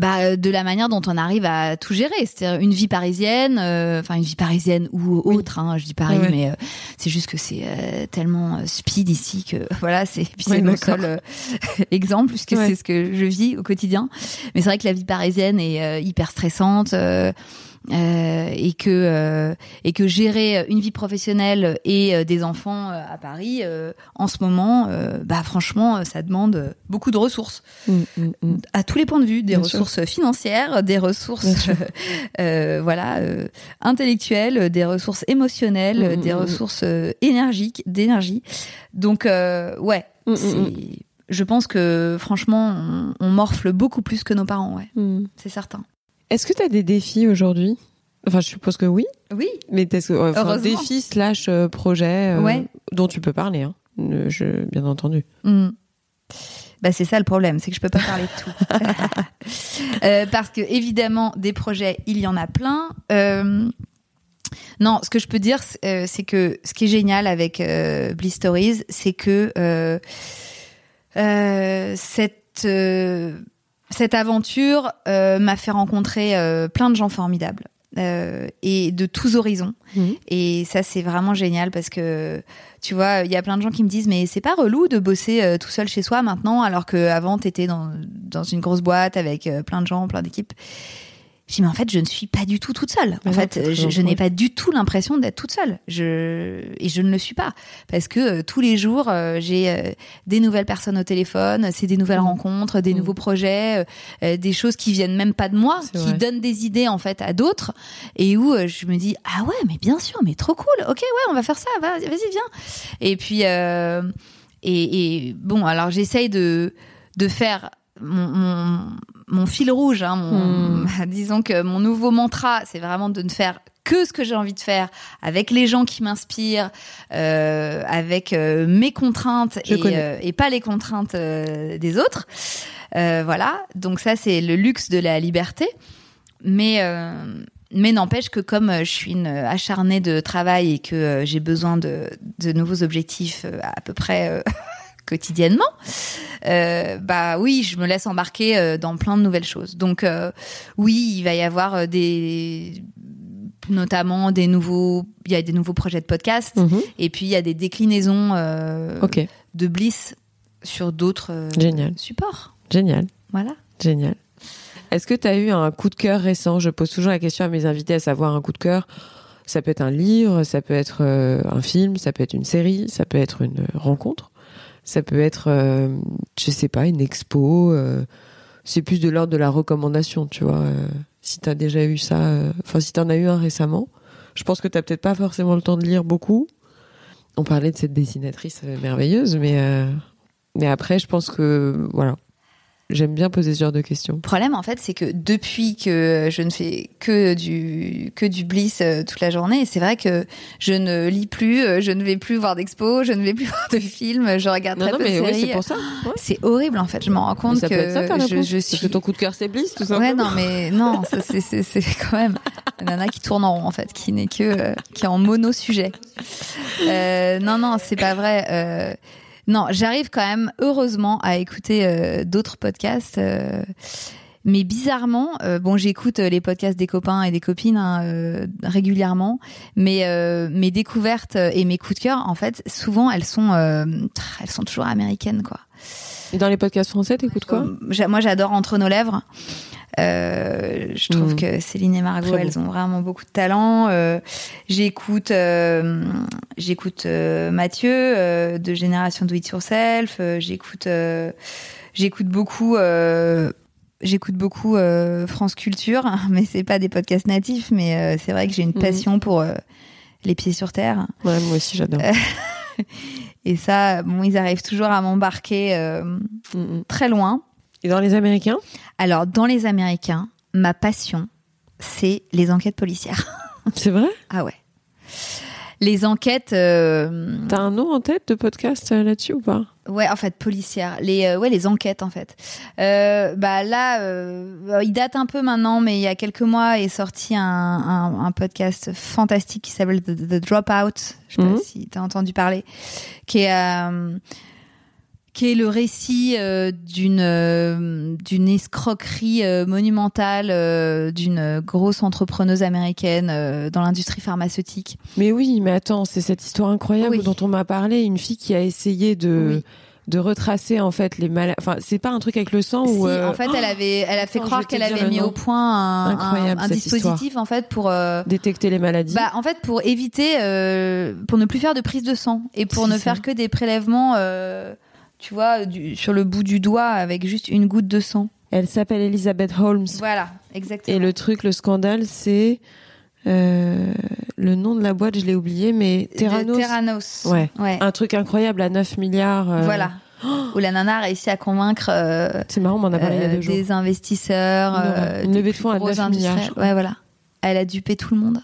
[SPEAKER 2] Bah, euh, de la manière dont on arrive à tout gérer, c'est-à-dire une vie parisienne, euh, enfin une vie parisienne ou autre. Hein, je dis Paris,
[SPEAKER 3] Ouais, ouais.
[SPEAKER 2] mais euh, c'est juste que c'est euh, tellement euh, speed ici que voilà, c'est puis c'est
[SPEAKER 3] Ouais,
[SPEAKER 2] mon seul exemple puisque c'est ce que je vis au quotidien. Mais c'est vrai que la vie parisienne est euh, hyper stressante. Euh, et que euh, et que gérer une vie professionnelle et euh, des enfants euh, à Paris euh, en ce moment bah franchement ça demande beaucoup de ressources
[SPEAKER 3] Mm, mm, mm.
[SPEAKER 2] à tous les points de vue, des
[SPEAKER 3] Bien sûr.
[SPEAKER 2] ressources financières, des ressources euh, voilà euh, intellectuelles, des ressources émotionnelles, des ressources énergiques, d'énergie. Donc euh, ouais, je pense que franchement on, on morfle beaucoup plus que nos parents, ouais, c'est certain.
[SPEAKER 3] Est-ce que tu as des défis aujourd'hui? Enfin, je suppose que oui.
[SPEAKER 2] Oui,
[SPEAKER 3] Mais est-ce que enfin, défis slash euh, projet euh,
[SPEAKER 2] Ouais.
[SPEAKER 3] dont tu peux parler, hein. Je, bien entendu.
[SPEAKER 2] Mm. Bah c'est ça le problème, c'est que je peux pas parler de tout. Euh, parce que évidemment des projets, il y en a plein. Euh, non, ce que je peux dire, c'est que ce qui est génial avec euh, Bliss Stories, c'est que cette cette aventure euh, m'a fait rencontrer euh, plein de gens formidables euh, et de tous horizons.
[SPEAKER 3] Mhm.
[SPEAKER 2] Et ça, c'est vraiment génial parce que tu vois, il y a plein de gens qui me disent mais c'est pas relou de bosser euh, tout seul chez soi maintenant alors que avant t'étais dans dans une grosse boîte avec euh, plein de gens, plein d'équipes. Je dis mais en fait je ne suis pas du tout toute seule. En fait, je, je n'ai pas du tout l'impression d'être toute seule. Je et je ne le suis pas parce que euh, tous les jours euh, j'ai euh, des nouvelles personnes au téléphone, c'est des nouvelles
[SPEAKER 3] Mm.
[SPEAKER 2] rencontres, des
[SPEAKER 3] Mm.
[SPEAKER 2] nouveaux projets, des choses qui viennent même pas de moi, qui
[SPEAKER 3] vrai.
[SPEAKER 2] donnent des idées en fait à d'autres et où je me dis ah ouais mais bien sûr mais trop cool ok ouais on va faire ça va- vas-y viens et puis et, et bon alors j'essaye de de faire mon, mon, mon fil rouge hein, mon, disons que mon nouveau mantra c'est vraiment de ne faire que ce que j'ai envie de faire avec les gens qui m'inspirent euh, avec euh, mes contraintes et, euh, et pas les contraintes des autres. Voilà. Donc ça c'est le luxe de la liberté. Mais mais n'empêche que comme je suis une acharnée de travail et que j'ai besoin de, de nouveaux objectifs à peu près quotidiennement, euh, bah oui, je me laisse embarquer euh, dans plein de nouvelles choses. Donc euh, oui, il va y avoir des notamment des nouveaux il y a des nouveaux projets de podcast
[SPEAKER 3] Mhm.
[SPEAKER 2] et puis il y a des déclinaisons euh, de Bliss sur d'autres
[SPEAKER 3] Génial.
[SPEAKER 2] supports.
[SPEAKER 3] génial,
[SPEAKER 2] Voilà.
[SPEAKER 3] génial. Est-ce que tu as eu un coup de cœur récent? Je pose toujours la question à mes invités, à savoir un coup de cœur. Ça peut être un livre, ça peut être un film, ça peut être une série, ça peut être une rencontre, ça peut être, euh, je sais pas, une expo. euh, c'est plus de l'ordre de la recommandation, tu vois. euh, si tu as déjà eu ça, euh, enfin si tu en as eu un récemment, je pense que tu peut-être pas forcément le temps de lire beaucoup. On parlait de cette dessinatrice merveilleuse, mais mais après, je pense que voilà, j'aime bien poser ce genre de questions.
[SPEAKER 2] Le problème, en fait, c'est que depuis que je ne fais que du que du bliss euh, toute la journée, c'est vrai que je ne lis plus, euh, je ne vais plus voir d'expos, je ne vais plus voir de films, je regarde
[SPEAKER 3] Non,
[SPEAKER 2] très
[SPEAKER 3] non,
[SPEAKER 2] peu
[SPEAKER 3] mais
[SPEAKER 2] de
[SPEAKER 3] ouais,
[SPEAKER 2] séries.
[SPEAKER 3] c'est pour ça. Ouais.
[SPEAKER 2] C'est horrible, en fait. Je me rends compte
[SPEAKER 3] ça
[SPEAKER 2] que
[SPEAKER 3] peut être ça,
[SPEAKER 2] je, je
[SPEAKER 3] Parce
[SPEAKER 2] suis.
[SPEAKER 3] que ton coup de cœur, c'est Bliss, tout
[SPEAKER 2] Ouais,
[SPEAKER 3] simplement.
[SPEAKER 2] non, mais non, ça, c'est quand même nana qui tourne en rond, en fait, qui n'est que euh, qui est en mono sujet. Euh, non, non, c'est pas vrai. Euh, non, j'arrive quand même heureusement à écouter euh, d'autres podcasts. euh, mais bizarrement, euh, bon, j'écoute les podcasts des copains et des copines hein, régulièrement, mais mes découvertes et mes coups de cœur, en fait, souvent elles sont, elles sont toujours américaines, quoi.
[SPEAKER 3] Et dans les podcasts français, t'écoutes quoi?
[SPEAKER 2] Moi, j'adore Entre nos lèvres. Euh, je trouve
[SPEAKER 3] Mhm.
[SPEAKER 2] que Céline et Margot, elles ont vraiment beaucoup de talent. Euh, j'écoute, euh, j'écoute Mathieu de Génération Do It Yourself. J'écoute, j'écoute beaucoup. J'écoute beaucoup France Culture, mais c'est pas des podcasts natifs, mais c'est vrai que j'ai une
[SPEAKER 3] Mhm.
[SPEAKER 2] passion pour les pieds sur terre.
[SPEAKER 3] Ouais, moi aussi, j'adore.
[SPEAKER 2] Et ça, bon, ils arrivent toujours à m'embarquer euh,
[SPEAKER 3] Mm, mm.
[SPEAKER 2] très loin.
[SPEAKER 3] Et dans les Américains?
[SPEAKER 2] Alors, dans les Américains, ma passion, c'est les enquêtes policières.
[SPEAKER 3] C'est vrai?
[SPEAKER 2] Ah ouais. Les enquêtes, euh,
[SPEAKER 3] T'as un nom en tête de podcast euh, là-dessus ou pas?
[SPEAKER 2] Ouais, en fait, policières. Les, euh, ouais, les enquêtes, en fait. Euh, bah là, euh, il date un peu maintenant, mais il y a quelques mois est sorti un, un, un podcast fantastique qui s'appelle The, The Dropout. Je sais
[SPEAKER 3] Mhm.
[SPEAKER 2] pas si t'as entendu parler, qui est euh, qui est le récit euh, d'une euh, d'une escroquerie euh, monumentale d'une grosse entrepreneuse américaine dans l'industrie pharmaceutique.
[SPEAKER 3] Mais oui, mais attends, c'est cette histoire incroyable
[SPEAKER 2] Oui.
[SPEAKER 3] dont on m'a parlé, une fille qui a essayé de
[SPEAKER 2] Oui.
[SPEAKER 3] de retracer en fait les maladies. Enfin, c'est pas un truc avec le sang
[SPEAKER 2] Si, en fait, elle avait, elle a fait
[SPEAKER 3] Attends,
[SPEAKER 2] croire qu'elle avait mis
[SPEAKER 3] nom.
[SPEAKER 2] au point un, dispositif en fait pour euh,
[SPEAKER 3] détecter les maladies.
[SPEAKER 2] Bah, en fait, pour éviter, euh, pour ne plus faire de prise de sang et pour ne
[SPEAKER 3] ça.
[SPEAKER 2] faire que des prélèvements, tu vois, du- sur le bout du doigt avec juste une goutte de sang.
[SPEAKER 3] Elle s'appelle Elizabeth Holmes.
[SPEAKER 2] Voilà, exactement.
[SPEAKER 3] Et le truc, le scandale, c'est euh, le nom de la boîte, je l'ai oublié, mais Terranos.
[SPEAKER 2] Theranos.
[SPEAKER 3] Ouais.
[SPEAKER 2] ouais.
[SPEAKER 3] Un truc incroyable à 9 milliards. euh,
[SPEAKER 2] Voilà. Où la nana a réussi à convaincre euh,
[SPEAKER 3] C'est marrant, on m'en a parlé il y a deux jours.
[SPEAKER 2] des investisseurs,
[SPEAKER 3] Une levée de fonds à
[SPEAKER 2] gros
[SPEAKER 3] 9 milliards.
[SPEAKER 2] Ouais, voilà. Elle a dupé tout le monde.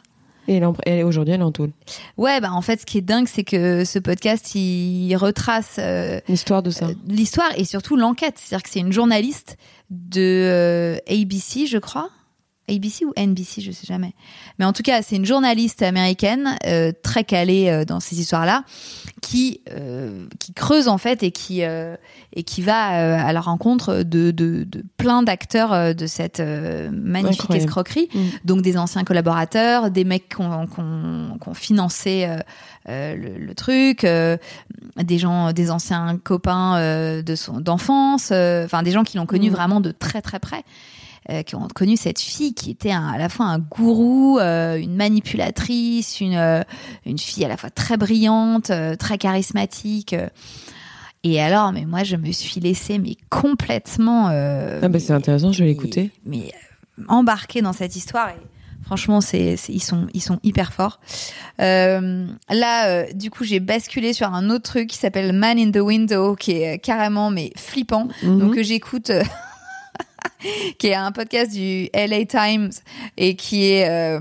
[SPEAKER 3] Et aujourd'hui, elle est en tôle.
[SPEAKER 2] Ouais, bah en fait, ce qui est dingue, c'est que ce podcast, il retrace euh,
[SPEAKER 3] L'histoire de ça.
[SPEAKER 2] euh, l'histoire et surtout l'enquête. C'est-à-dire que c'est une journaliste de euh, ABC, je crois. ABC ou NBC, je sais jamais. Mais en tout cas, c'est une journaliste américaine euh, très calée euh, dans ces histoires-là, qui euh, qui creuse en fait et qui euh, et qui va euh, à la rencontre de de, de plein d'acteurs euh, de cette euh, magnifique
[SPEAKER 3] Incroyable.
[SPEAKER 2] escroquerie.
[SPEAKER 3] Mm.
[SPEAKER 2] Donc des anciens collaborateurs, des mecs qui ont, qui ont financé le, le truc, euh, des gens, des anciens copains euh, de son d'enfance, euh, enfin des gens qui l'ont connu
[SPEAKER 3] Mm.
[SPEAKER 2] vraiment de très très près. Euh, qui ont connu cette fille qui était un- à la fois un gourou, euh, une manipulatrice, une euh, une fille à la fois très brillante, très charismatique. Et alors, mais moi, je me suis laissée mais complètement.
[SPEAKER 3] Ah bah c'est intéressant, je vais
[SPEAKER 2] mais-
[SPEAKER 3] l'écouter.
[SPEAKER 2] Mais euh, embarqué dans cette histoire. Et franchement, c'est, ils sont, ils sont hyper forts. Euh, là, euh, du coup, j'ai basculé sur un autre truc qui s'appelle Man in the Window, qui est carrément mais flippant.
[SPEAKER 3] Mhm.
[SPEAKER 2] Donc que j'écoute. euh, qui est un podcast du LA Times et qui est euh,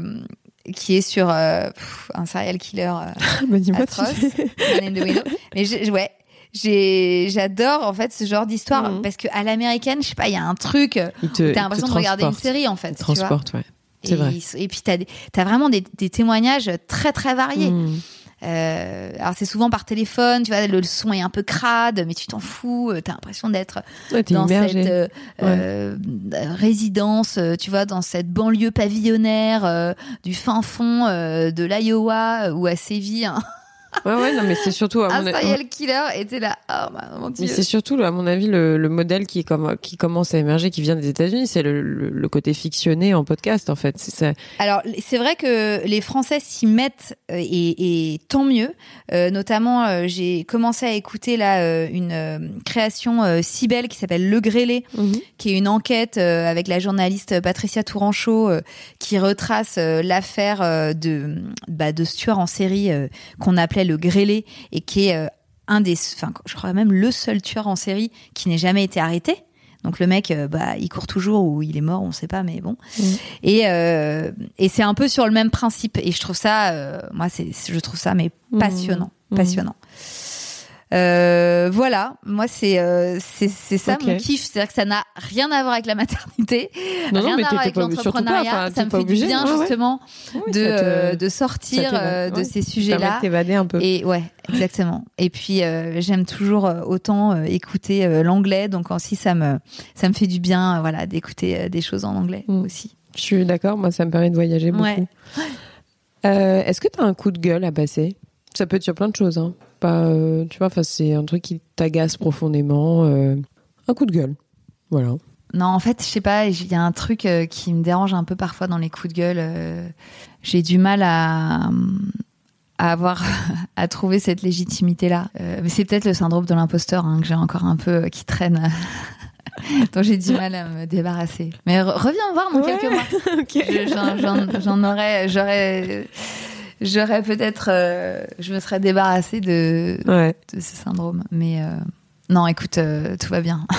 [SPEAKER 2] qui est sur euh, pff, un serial killer euh,
[SPEAKER 3] Bah,
[SPEAKER 2] atroce.
[SPEAKER 3] tu-
[SPEAKER 2] Man in the Window. Mais j'ai- ouais, j'ai j'adore en fait ce genre d'histoire
[SPEAKER 3] Mhm.
[SPEAKER 2] parce que à l'américaine, je sais pas, il y a un truc. euh, T'as l'impression de regarder une série en fait. Tu vois.
[SPEAKER 3] transporte, ouais.
[SPEAKER 2] Et,
[SPEAKER 3] C'est vrai.
[SPEAKER 2] et puis t'as des- t'as vraiment des, des témoignages très très variés.
[SPEAKER 3] Mm.
[SPEAKER 2] Euh, alors c'est souvent par téléphone, tu vois, le son est un peu crade, mais tu t'en fous. euh, T'as l'impression d'être
[SPEAKER 3] Ouais,
[SPEAKER 2] dans
[SPEAKER 3] immergé.
[SPEAKER 2] cette euh, euh, résidence, tu vois, dans cette banlieue pavillonnaire du fin fond de l'Iowa ou à Séville. hein.
[SPEAKER 3] Ouais, ouais, non, mais c'est surtout, à
[SPEAKER 2] Un
[SPEAKER 3] mon,
[SPEAKER 2] serial killer était là. Oh mon
[SPEAKER 3] mais
[SPEAKER 2] dieu.
[SPEAKER 3] c'est surtout, à mon avis, le, le modèle qui, est comme, qui commence à émerger, qui vient des États-Unis, c'est le, le, le côté fictionné en podcast, en fait. Ça.
[SPEAKER 2] Alors, c'est vrai que les Français s'y mettent euh, et, et tant mieux. Euh, notamment, euh, j'ai commencé à écouter là une euh, création si belle qui s'appelle Le Grêlé, qui est une enquête avec la journaliste Patricia Touranchot qui retrace l'affaire de bah, de ce tueur en série qu'on appelait le Grêlé et qui est euh, un des, enfin, je crois même le seul tueur en série qui n'ait jamais été arrêté. Donc le mec, euh, bah, il court toujours ou il est mort, on sait pas, mais bon. Et, euh, et c'est un peu sur le même principe. Et je trouve ça, euh, moi, c'est, je trouve ça, mais passionnant,
[SPEAKER 3] Mhm.
[SPEAKER 2] passionnant. Euh, voilà, moi c'est euh, c'est ça
[SPEAKER 3] Ok.
[SPEAKER 2] mon kiff, c'est-à-dire que ça n'a rien à voir avec la maternité,
[SPEAKER 3] Non,
[SPEAKER 2] rien à voir avec l'entrepreneuriat.
[SPEAKER 3] enfin,
[SPEAKER 2] ça me fait
[SPEAKER 3] obligé,
[SPEAKER 2] du bien
[SPEAKER 3] ouais,
[SPEAKER 2] justement de euh, de sortir euh, de
[SPEAKER 3] ouais.
[SPEAKER 2] ces sujets-là.
[SPEAKER 3] de t'évader un peu.
[SPEAKER 2] Et ouais, exactement. Et puis j'aime toujours autant écouter l'anglais, donc aussi ça me ça me fait du bien, voilà, d'écouter des choses en anglais
[SPEAKER 3] Mm.
[SPEAKER 2] aussi.
[SPEAKER 3] Je suis d'accord, moi, ça me permet de voyager beaucoup. Est-ce que tu as un coup de gueule à passer? Ça peut être sur plein de choses. Hein. Pas, euh, tu vois, enfin, c'est un truc qui t'agace profondément. euh, un coup de gueule. Voilà.
[SPEAKER 2] Non, en fait, je sais pas, il y a un truc euh, qui me dérange un peu parfois dans les coups de gueule. J'ai du mal à, à avoir, à trouver cette légitimité-là. Euh, mais c'est peut-être le syndrome de l'imposteur hein, que j'ai encore un peu, qui traîne, dont j'ai du mal à me débarrasser. Mais re- reviens voir dans
[SPEAKER 3] Ouais.
[SPEAKER 2] quelques mois. j'en- aurais, j'aurais, j'aurais peut-être, euh, je me serais débarrassée de,
[SPEAKER 3] Ouais.
[SPEAKER 2] de ce syndrome. Mais euh, non, écoute, euh, tout va bien.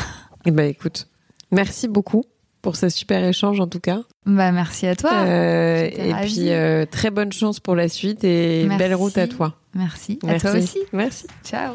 [SPEAKER 3] Eh ben, écoute, merci beaucoup pour ce super échange en tout cas.
[SPEAKER 2] Bah merci à toi.
[SPEAKER 3] Et
[SPEAKER 2] ravie.
[SPEAKER 3] puis très bonne chance pour la suite et
[SPEAKER 2] Merci.
[SPEAKER 3] belle route à toi.
[SPEAKER 2] Merci. À
[SPEAKER 3] Merci.
[SPEAKER 2] toi aussi.
[SPEAKER 3] Merci.
[SPEAKER 2] Ciao.